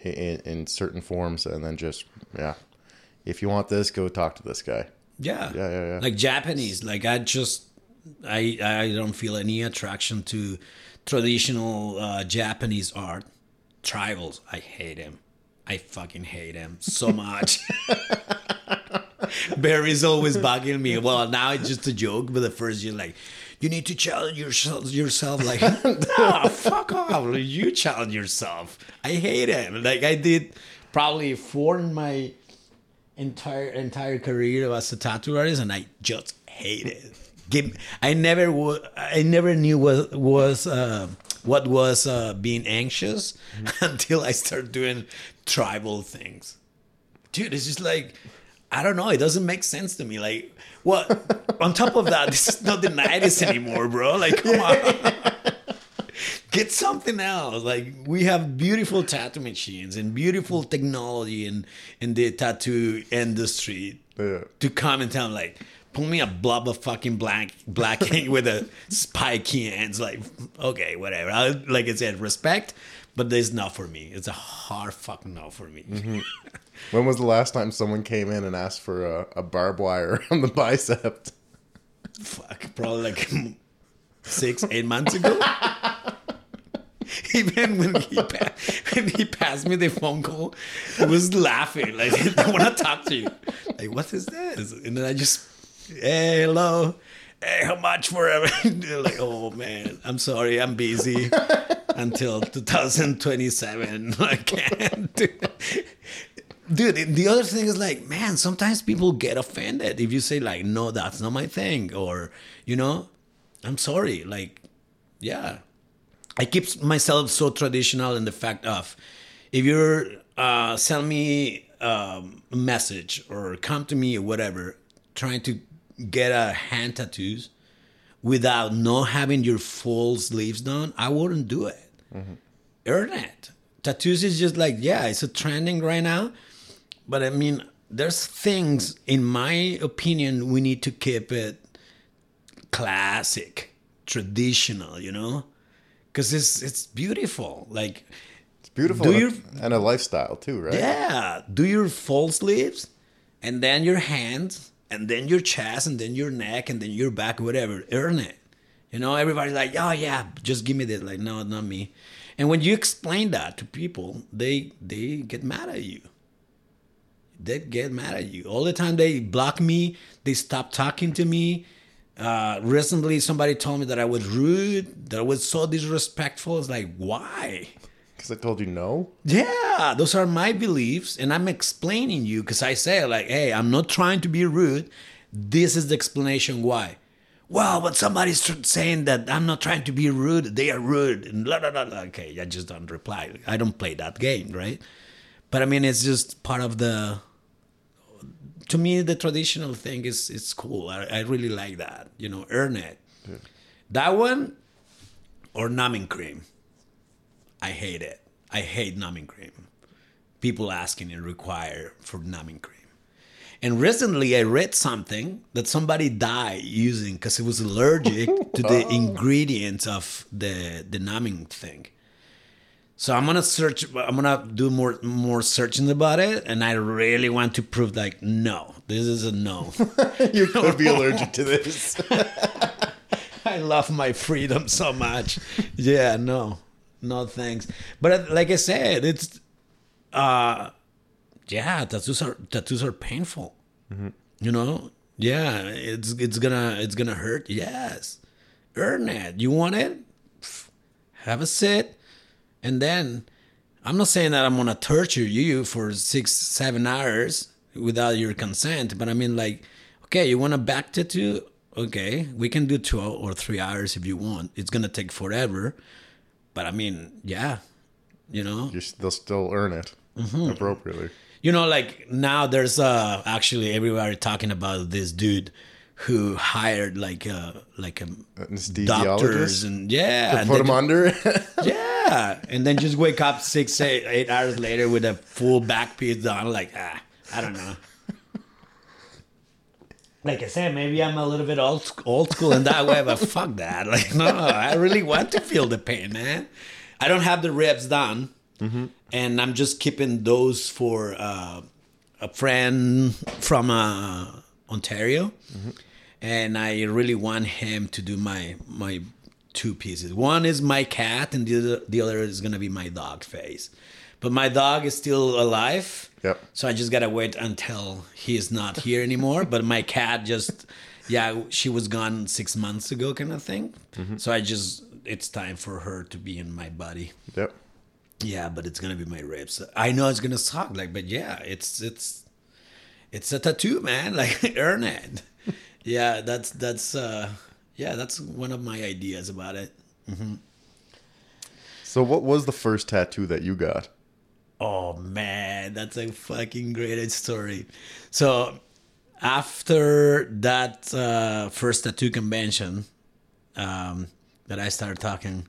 in, in, in certain forms and then just, yeah. If you want this, go talk to this guy. Yeah. Yeah, yeah, yeah. Like Japanese, like I just I I don't feel any attraction to traditional uh, Japanese art. Tribals, I hate him. I fucking hate him so much. Barry's always bugging me. Well, now it's just a joke, but the first year, like, you need to challenge yourself. Yourself, like, no, fuck off. You challenge yourself. I hate him. Like, I did probably four in my entire entire career as a tattoo artist, and I just hate it. Give, I never I never knew what was uh, what was uh, being anxious until I started doing tribal things. Dude, it's just like I don't know. It doesn't make sense to me. Like, what? on top of that, this is not the '90s anymore, bro. Like, come on. Get something else. Like we have beautiful tattoo machines and beautiful technology in in the tattoo industry Yeah. to come and tell them like pull me a blob of fucking black black ink with a spiky ends like okay whatever. I, like i said respect but it's not for me. It's a hard fucking no for me. Mm-hmm. When was the last time someone came in and asked for a, a barbed wire on the bicep? fuck probably like six eight months ago. Even when he pa- when he passed me the phone call he was laughing like i want to talk to you. Like what is this? And then i just hey hello hey how much for everything like oh man i'm sorry i'm busy until 2027 i can't do dude the other thing is like man sometimes people get offended if you say like no that's not my thing or you know I'm sorry. Like, yeah. I keep myself so traditional in the fact of if you're uh, send me um, a message or come to me or whatever, trying to get a hand tattoos without not having your full sleeves done, I wouldn't do it. Mm-hmm. Earn it. Tattoos is just like, yeah, it's a trending right now. But I mean, there's things, in my opinion, we need to keep it classic, traditional, you know? Because it's it's beautiful. Like, It's beautiful Do and, you- a, and a lifestyle too, right? yeah, do your full sleeves, and then your hands, and then your chest, and then your neck, and then your back, whatever. Earn it. You know, everybody's like, oh yeah, just give me this. Like, no, not me. And when you explain that to people, they they get mad at you. They get mad at you all the time. They block me. They stop talking to me. Uh, recently, somebody told me that I was rude, that I was so disrespectful. It's like, why? Because I told you no. Yeah, those are my beliefs, and I'm explaining you because I say like, "Hey, I'm not trying to be rude. This is the explanation why." Well, but somebody's saying that I'm not trying to be rude. They are rude, and blah blah blah. Okay, I just don't reply. I don't play that game, right? But I mean, it's just part of the. To me, the traditional thing is it's cool. I, I really like that. You know, earn it. That one, or numbing cream. I hate it. I hate numbing cream. People asking and require for numbing cream. And recently I read something that somebody died using because it was allergic to the oh. ingredients of the, the numbing thing. So I'm gonna search. I'm gonna do more more searching about it, and I really want to prove like no, this is a no. you could be allergic to this. I love my freedom so much. Yeah, no, no thanks. But uh, like I said, it's uh, yeah, tattoos are tattoos are painful. You know, yeah, it's it's gonna it's gonna hurt. Yes, earn it. You want it? Have a sit, and then I'm not saying that I'm gonna torture you for six seven hours without your consent, but I mean like, okay, you want a back tattoo? Okay, we can do two or three hours if you want. It's gonna take forever, but I mean, yeah, you know, You're, they'll still earn it Mm-hmm. appropriately. you know, like now there's uh actually everybody talking about this dude who hired like uh like a doctors and yeah, and Put them under. Yeah, and then just wake up six, eight, eight hours later with a full back piece on Like, ah, I don't know. Like I said, maybe I'm a little bit old, old school in that way, but fuck that. Like, no, I really want to feel the pain, man. I don't have the ribs done, and I'm just keeping those for uh, a friend from uh, Ontario, and I really want him to do my my two pieces. One is my cat, and the other, the other is gonna be my dog face. But my dog is still alive, Yep. so I just gotta wait until he is not here anymore. but my cat just, yeah, she was gone six months ago, kind of thing. So I just, it's time for her to be in my body. yep. Yeah, but it's gonna be my ribs. I know it's gonna suck, like, but yeah, it's it's it's a tattoo, man. Like, earn it. yeah, that's that's uh yeah, that's one of my ideas about it. So, what was the first tattoo that you got? Oh man, that's a fucking great story. So after that uh, first tattoo convention um, that I started talking,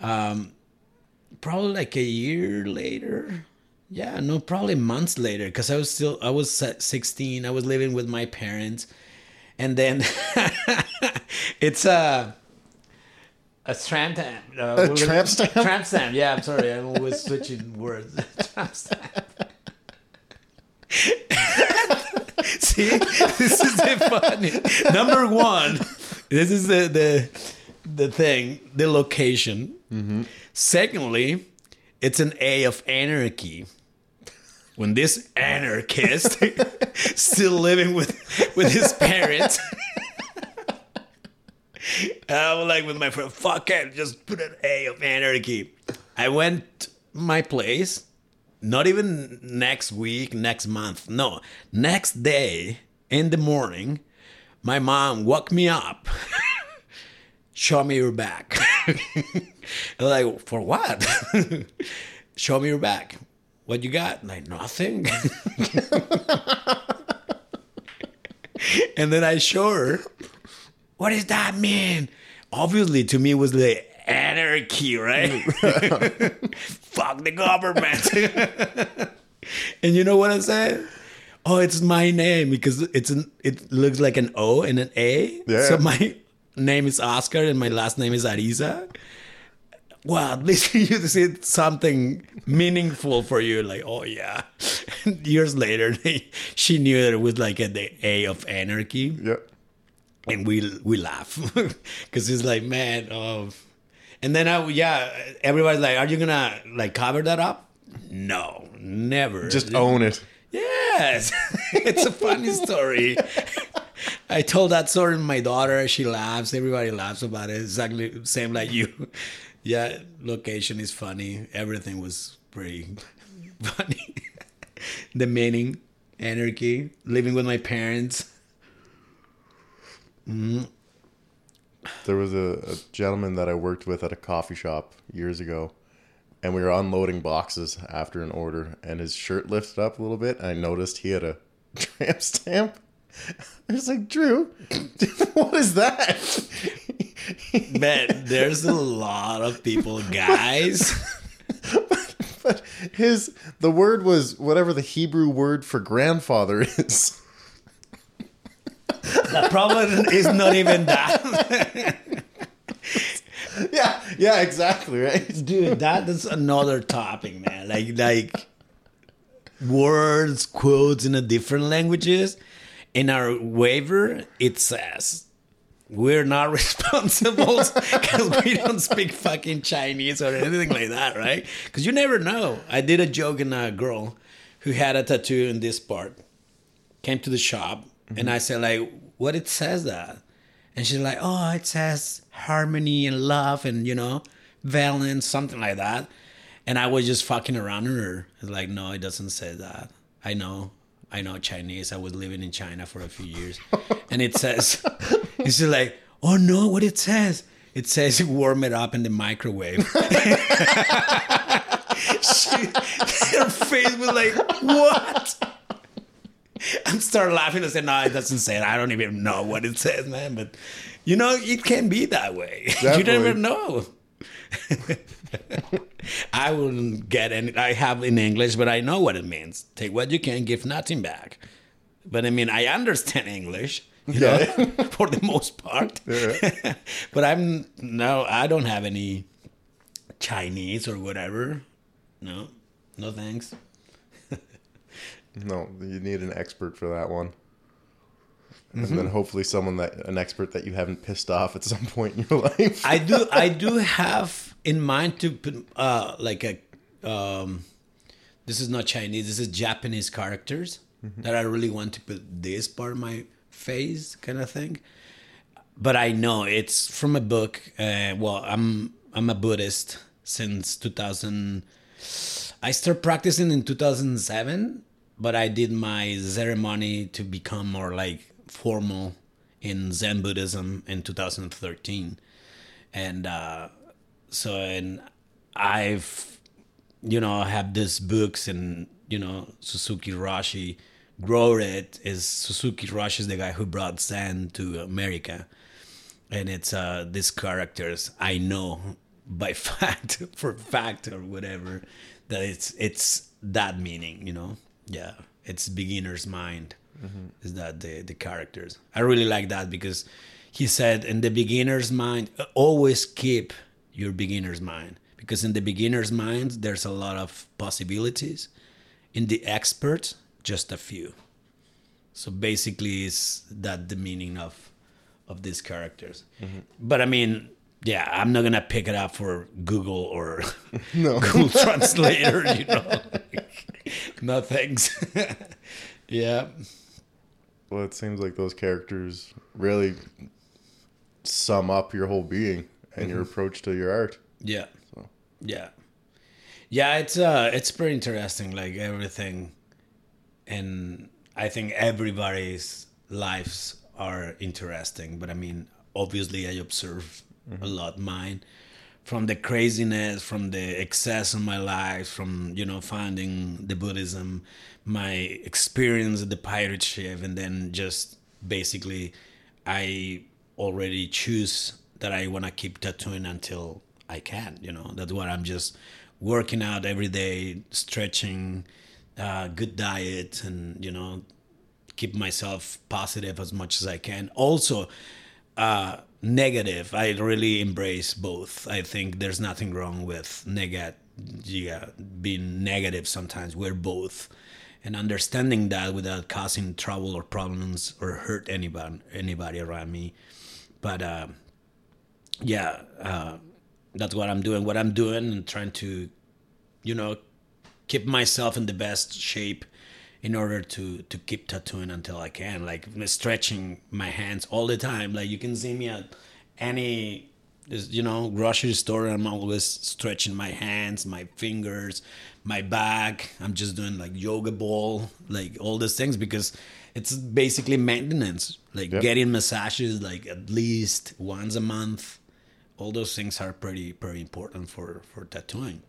um, probably like a year later. Yeah, no, probably months later, because I was still I was sixteen. I was living with my parents, and then it's a a tramp stamp. Uh, A tramp stamp? Tramp stamp. Yeah, I'm sorry. I'm always switching words. tramp stamp. See, this is the funny. Number one, this is the the the thing, the location. Secondly, it's an A of anarchy. When this anarchist still living with with his parents. I was like with my friend, fuck it, just put an A of anarchy. I went my place, not even next week, next month. No, next day in the morning, my mom woke me up show me your back. I'm like, for what? show me your back. What you got? Like, nothing. and then I show her, what does that mean? Obviously, to me, it was like anarchy, right? Fuck the government. and you know what I said? Oh, it's my name because it's an it looks like an O and an A. Yeah. So my name is Oscar and my last name is Ariza. Well, at least you said something meaningful for you. Like, oh yeah. Years later, they, she knew that it was like a, the A of anarchy Yeah. And we we laugh because it's like man oh. And then I yeah everybody's like are you gonna like cover that up? No never. Just own it. yes. It's a funny story. I told that story to my daughter. She laughs. Everybody laughs about it. Exactly same like you. Yeah location is funny. Everything was pretty funny. The meaning anarchy living with my parents There was a, a gentleman that I worked with at a coffee shop years ago, and we were unloading boxes after an order, and his shirt lifted up a little bit, and I noticed he had a tramp stamp. I was like, Drew, what is that? Man, there's a lot of people, guys. but his the word was whatever the Hebrew word for grandfather is. The problem is not even that. yeah, yeah, exactly, right? Dude, that is another topic, man. Like like words, quotes in a different languages. In our waiver, it says we're not responsible because we don't speak fucking Chinese or anything like that, right? Because you never know. I did a joke in a girl who had a tattoo in this part came to the shop and I said like, what it says that? And she's like, oh, it says harmony and love and you know, balance, something like that. And I was just fucking around her. It's like, no, it doesn't say that. I know. I know Chinese. I was living in China for a few years. and it says, it's just like, oh no, what it says? It says warm it up in the microwave. she, her face was like, what? I'm start laughing and say, no, it doesn't say it. I don't even know what it says, man. But you know, it can be that way. you never Definitely. know. I wouldn't get any. I have in English, but I know what it means. Take what you can, give nothing back. But I mean, I understand English, you know, for the most part. but I'm no, I don't have any Chinese or whatever. No, no thanks. No, you need an expert for that one. And Mm-hmm. then hopefully someone that an expert that you haven't pissed off at some point in your life. I do I do have in mind to put uh like a um this is not Chinese, this is Japanese characters that I really want to put this part of my face kind of thing. But I know it's from a book. Uh, well, I'm I'm a Buddhist since 2000. I started practicing in 2007, but I did my ceremony to become more like formal in Zen Buddhism in 2013, and uh, so and I've you know I have these books and you know Suzuki Roshi it is Suzuki Roshi is the guy who brought Zen to America. And it's uh these characters I know by fact for fact or whatever that it's it's that meaning you know yeah it's beginner's mind mm-hmm. is that the the characters. I really like that because he said in the beginner's mind always keep your beginner's mind. Because in the beginner's mind there's a lot of possibilities. In the expert just a few. So basically is that the meaning of of these characters. Mm-hmm. But i mean yeah i'm not gonna pick it up for google or no. google translator you know no thanks yeah well, it seems like those characters really sum up your whole being and your approach to your art. Yeah. Yeah. Yeah, it's uh it's pretty interesting, like everything and I think everybody's lives are interesting, but I mean obviously I observe a lot. Mine from the craziness from the excess in my life from you know finding the buddhism my experience at the pirate ship and then just basically i already choose that i want to keep tattooing until i can you know? That's what i'm just working out every day stretching uh, good diet and you know keep myself positive as much as I can. Also, uh, negative. I really embrace both. I think there's nothing wrong with negative, yeah, being negative. Sometimes we're both, and understanding that without causing trouble or problems or hurt anybody anybody around me. But uh, yeah, uh, that's what I'm doing. What I'm doing and trying to, you know, keep myself in the best shape in order to to keep tattooing until I can. Like stretching my hands all the time. Like you can see me at any you know grocery store. I'm always stretching my hands, my fingers, my back. I'm just doing like yoga ball, like all these things because it's basically maintenance. Like Yep. getting massages like at least once a month. All those things are pretty pretty important for for tattooing.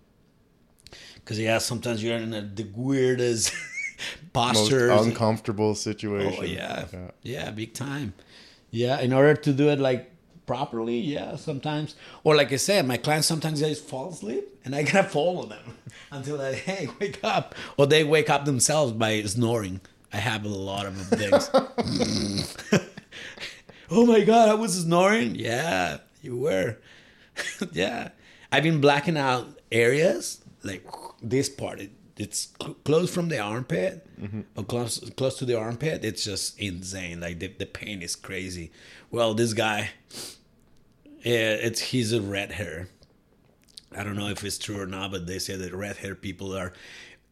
Cause yeah, sometimes you're in a, the weirdest Most postures. uncomfortable situation. Oh yeah. yeah, big time. Yeah, in order to do it like properly, yeah, sometimes. Or like I said, my clients sometimes they just fall asleep, and I gotta follow them until they hey wake up, or they wake up themselves by snoring. I have a lot of things. oh my god, I was snoring. Yeah, you were. yeah, I've been blacking out areas like this part. It, it's cl- close from the armpit, or close close to the armpit. It's just insane. Like the, the pain is crazy. Well, this guy, yeah, it's he's a red hair. I don't know if it's true or not, but they say that red hair people are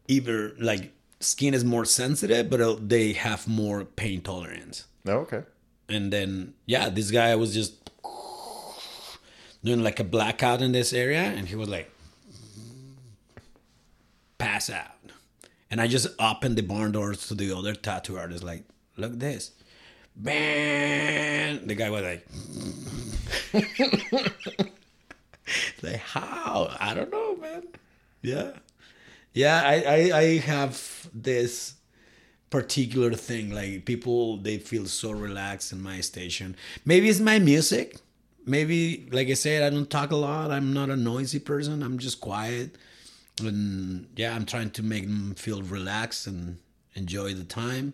either like skin is more sensitive, but they have more pain tolerance Oh, okay. and then yeah this guy was just doing like a blackout in this area and he was like pass out. And i just opened the barn doors to the other tattoo artist like look this. Bang! the guy was like like how? I don't know man. Yeah. Yeah i i, I have this particular thing like people they feel so relaxed in my station. Maybe it's my music. Maybe like i said i don't talk a lot. I'm not a noisy person. I'm just quiet and yeah i'm trying to make them feel relaxed and enjoy the time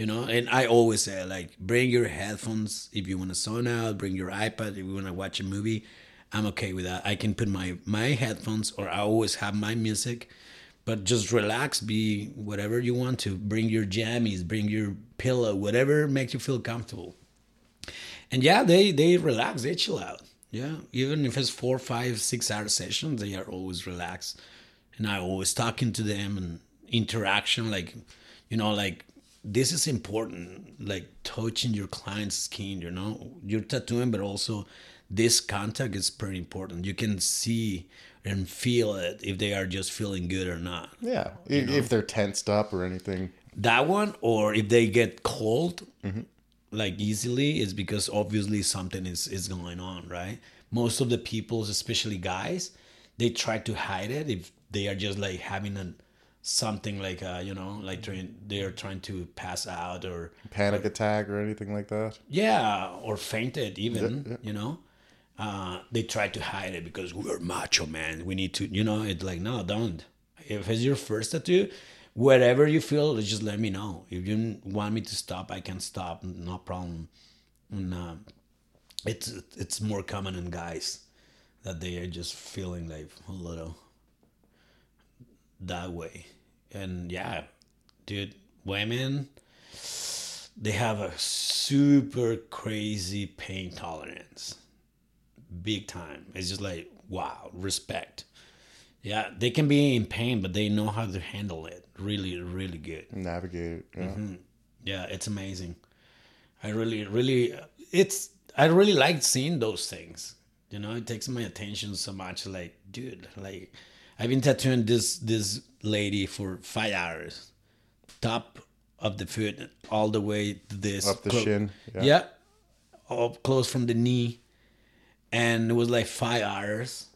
you know? And i always say like bring your headphones if you want to zone out bring your ipad if you want to watch a movie. I'm okay with that. I can put my my headphones or i always have my music but just relax be whatever you want to. Bring your jammies bring your pillow whatever makes you feel comfortable. And yeah they they relax they chill out. Yeah even if it's four five six hour sessions they are always relaxed and i always talking to them and interaction like you know like this is important like touching your client's skin you know you're tattooing but also this contact is pretty important you can see and feel it if they are just feeling good or not Yeah. If, they're tensed up or anything. that one or if they get cold mm-hmm. like easily is because obviously something is is going on right most of the people especially guys they try to hide it if they are just like having a something like uh you know like trying they are trying to pass out or Panic attack or anything like that. yeah or fainted even you know? Uh they try to hide it because we're macho man. We need to you know it's like no don't. If it's your first tattoo whatever you feel just let me know. If you want me to stop i can stop. No problem. And uh, it's it's more common in guys that they are just feeling like a little that way. And yeah dude women they have a super crazy pain tolerance. Big time. It's just like wow respect. Yeah they can be in pain but they know how to handle it. Really really good. Navigate it. Yeah. Mm-hmm. yeah it's amazing. I really really it's i really like seeing those things. You know it takes my attention so much like dude like i've been tattooing this this lady for five hours top of the foot all the way to this Up the clo- shin. yeah. up close from the knee and it was like five hours,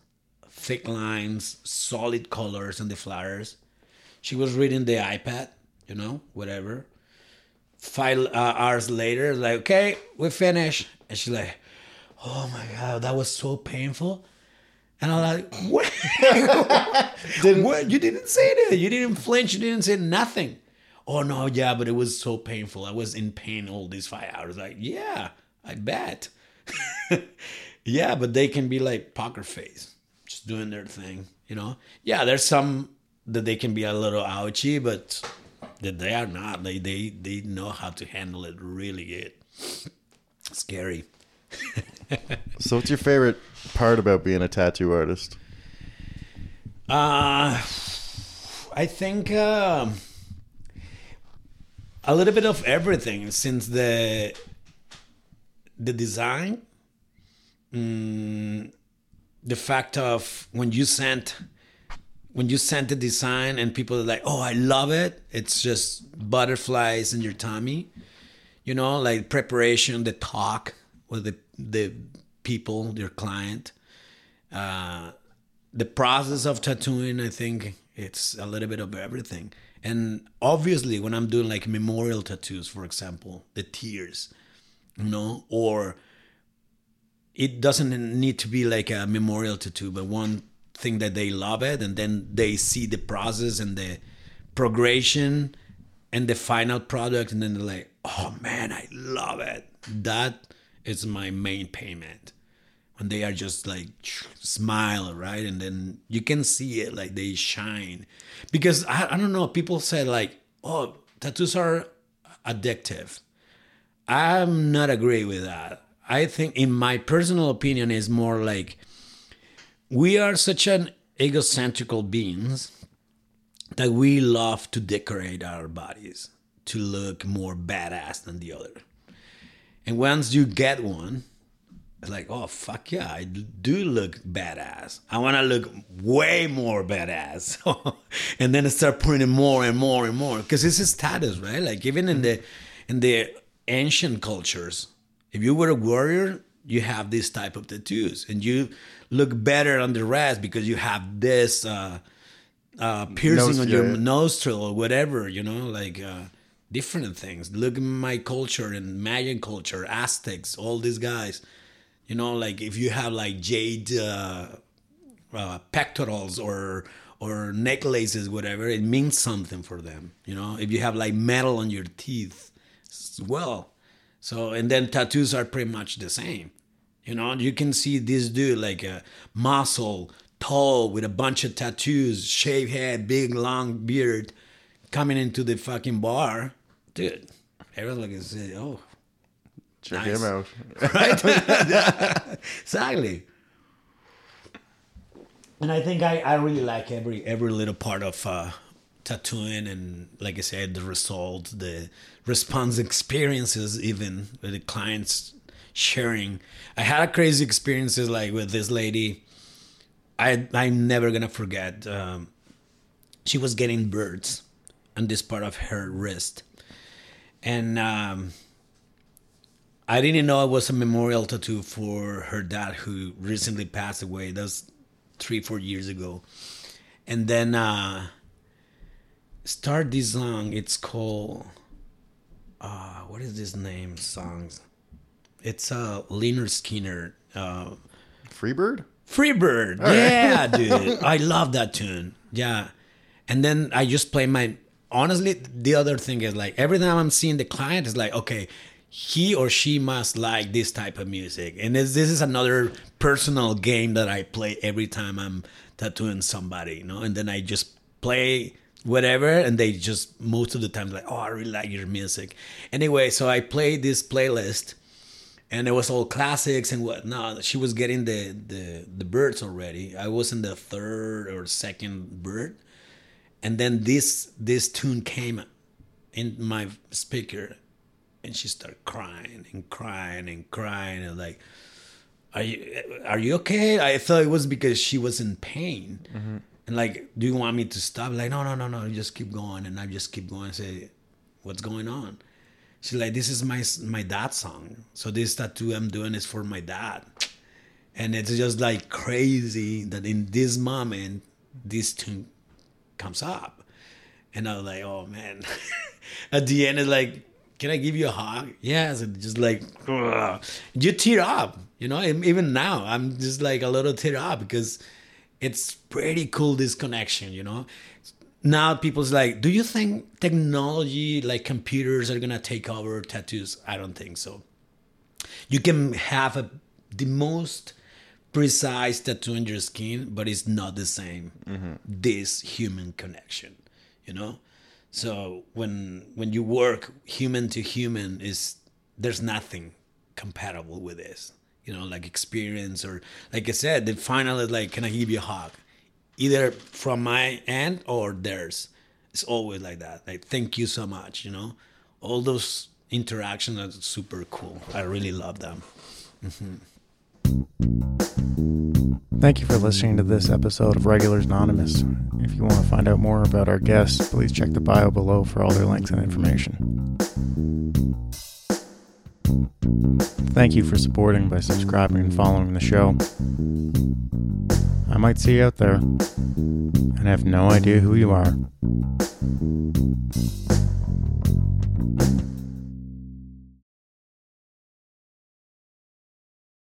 thick lines, solid colors on the flowers. She was reading the iPad, you know, whatever. Five uh, hours later, like, okay, we finished. And she's like, oh my God, that was so painful. And I'm like, what? what? You didn't say that. You didn't flinch. You didn't say nothing. Oh, no, yeah, but it was so painful. I was in pain all these five hours. Like, yeah, I bet. yeah, but they can be like poker face, just doing their thing, you know? Yeah, there's some that they can be a little ouchy, but that they are not. They, they, they know how to handle it really good. Scary. So, what's your favorite part about being a tattoo artist? Uh, I think um a little bit of everything since the the design, mm, the fact of when you sent when you sent the design and people are like, "Oh, I love it." It's just butterflies in your tummy, you know, like preparation, the talk with the the people, your client. Uh, the process of tattooing, I think it's a little bit of everything. And obviously, when I'm doing like memorial tattoos, for example, the tears, you know, or it doesn't need to be like a memorial tattoo, but one thing that they love it, and then they see the process and the progression and the final product, and then they're like, "Oh man, I love it." That is my main payment. When they are just like smile right? And then you can see it like they shine. Because I, I don't know people say like oh tattoos are addictive. I'm not agree with that. I think in my personal opinion is more like we are such an egocentrical beings that we love to decorate our bodies to look more badass than the other and once you get one it's like, oh fuck yeah, I do look badass. I want to look way more badass, and then I start putting in more and more and more because this is status, right? Like even in the in the ancient cultures, if you were a warrior, you have this type of tattoos, and you look better on the rest because you have this uh, uh, piercing Nose- on your yeah. nostril or whatever, you know, like. Uh, different things. Look at my culture and mayan culture aztecs all these guys. You know like if you have like jade uh, uh, pectorals or or necklaces whatever it means something for them you know? If you have like metal on your teeth well. So and then tattoos are pretty much the same you know? You can see this dude like a muscle tall with a bunch of tattoos shaved head big long beard coming into the fucking bar dude everyone's like say, oh Check Nice. him out. exactly. And I think I, I really like every every little part of uh, tattooing and like I said, the result, the response experiences, even with the clients sharing. I had a crazy experiences like with this lady. I I'm never gonna forget. Um, she was getting birds on this part of her wrist, and um, I didn't know it was a memorial tattoo for her dad who recently passed away. That was three, four years ago. And then uh start this song. It's called uh what is this name songs? It's uh Lynyrd Skynyrd. Uh Freebird? Freebird. Yeah, dude. I love that tune. Yeah. And then I just play my honestly, the other thing is like every time I'm seeing the client is like, okay, he or she must like this type of music. And this, this is another personal game that I play every time I'm tattooing somebody, you know, and then I just play whatever and they just most of the time like, oh I really like your music. Anyway, so I played this playlist and it was all classics and whatnot. She was getting the the the birds already. I was in the third or second bird, and then this this tune came in my speaker, and she started crying and crying and crying and like, "Are you are you okay?" I thought it was because she was in pain, mm-hmm. and like, "Do you want me to stop?" Like, no, no, no, no, just keep going, and I just keep going. and say, "What's going on?" She's like, this is my my dad's song. So this tattoo I'm doing is for my dad. and it's just like crazy that in this moment this tune comes up. And i was like oh man. At the end it's like can i give you a hug? Yes. And just like ugh. you tear up you know? Even now i'm just like a little tear up because it's pretty cool this connection you know? Now people's like do you think technology like computers are gonna take over tattoos? I don't think so. You can have a, the most precise tattoo on your skin, but it's not the same. Mm-hmm. This human connection, you know. So when when you work human to human, is there's nothing compatible with this. You know, like experience or like I said, the final is like, can I give you a hug? Either from my end or theirs. It's always like that. Like, thank you so much. You know, all those interactions are super cool. I really love them. Mm-hmm. Thank you for listening to this episode of Regulars Anonymous. If you want to find out more about our guests, please check the bio below for all their links and information. Thank you for supporting by subscribing and following the show. I might see you out there and have no idea who you are.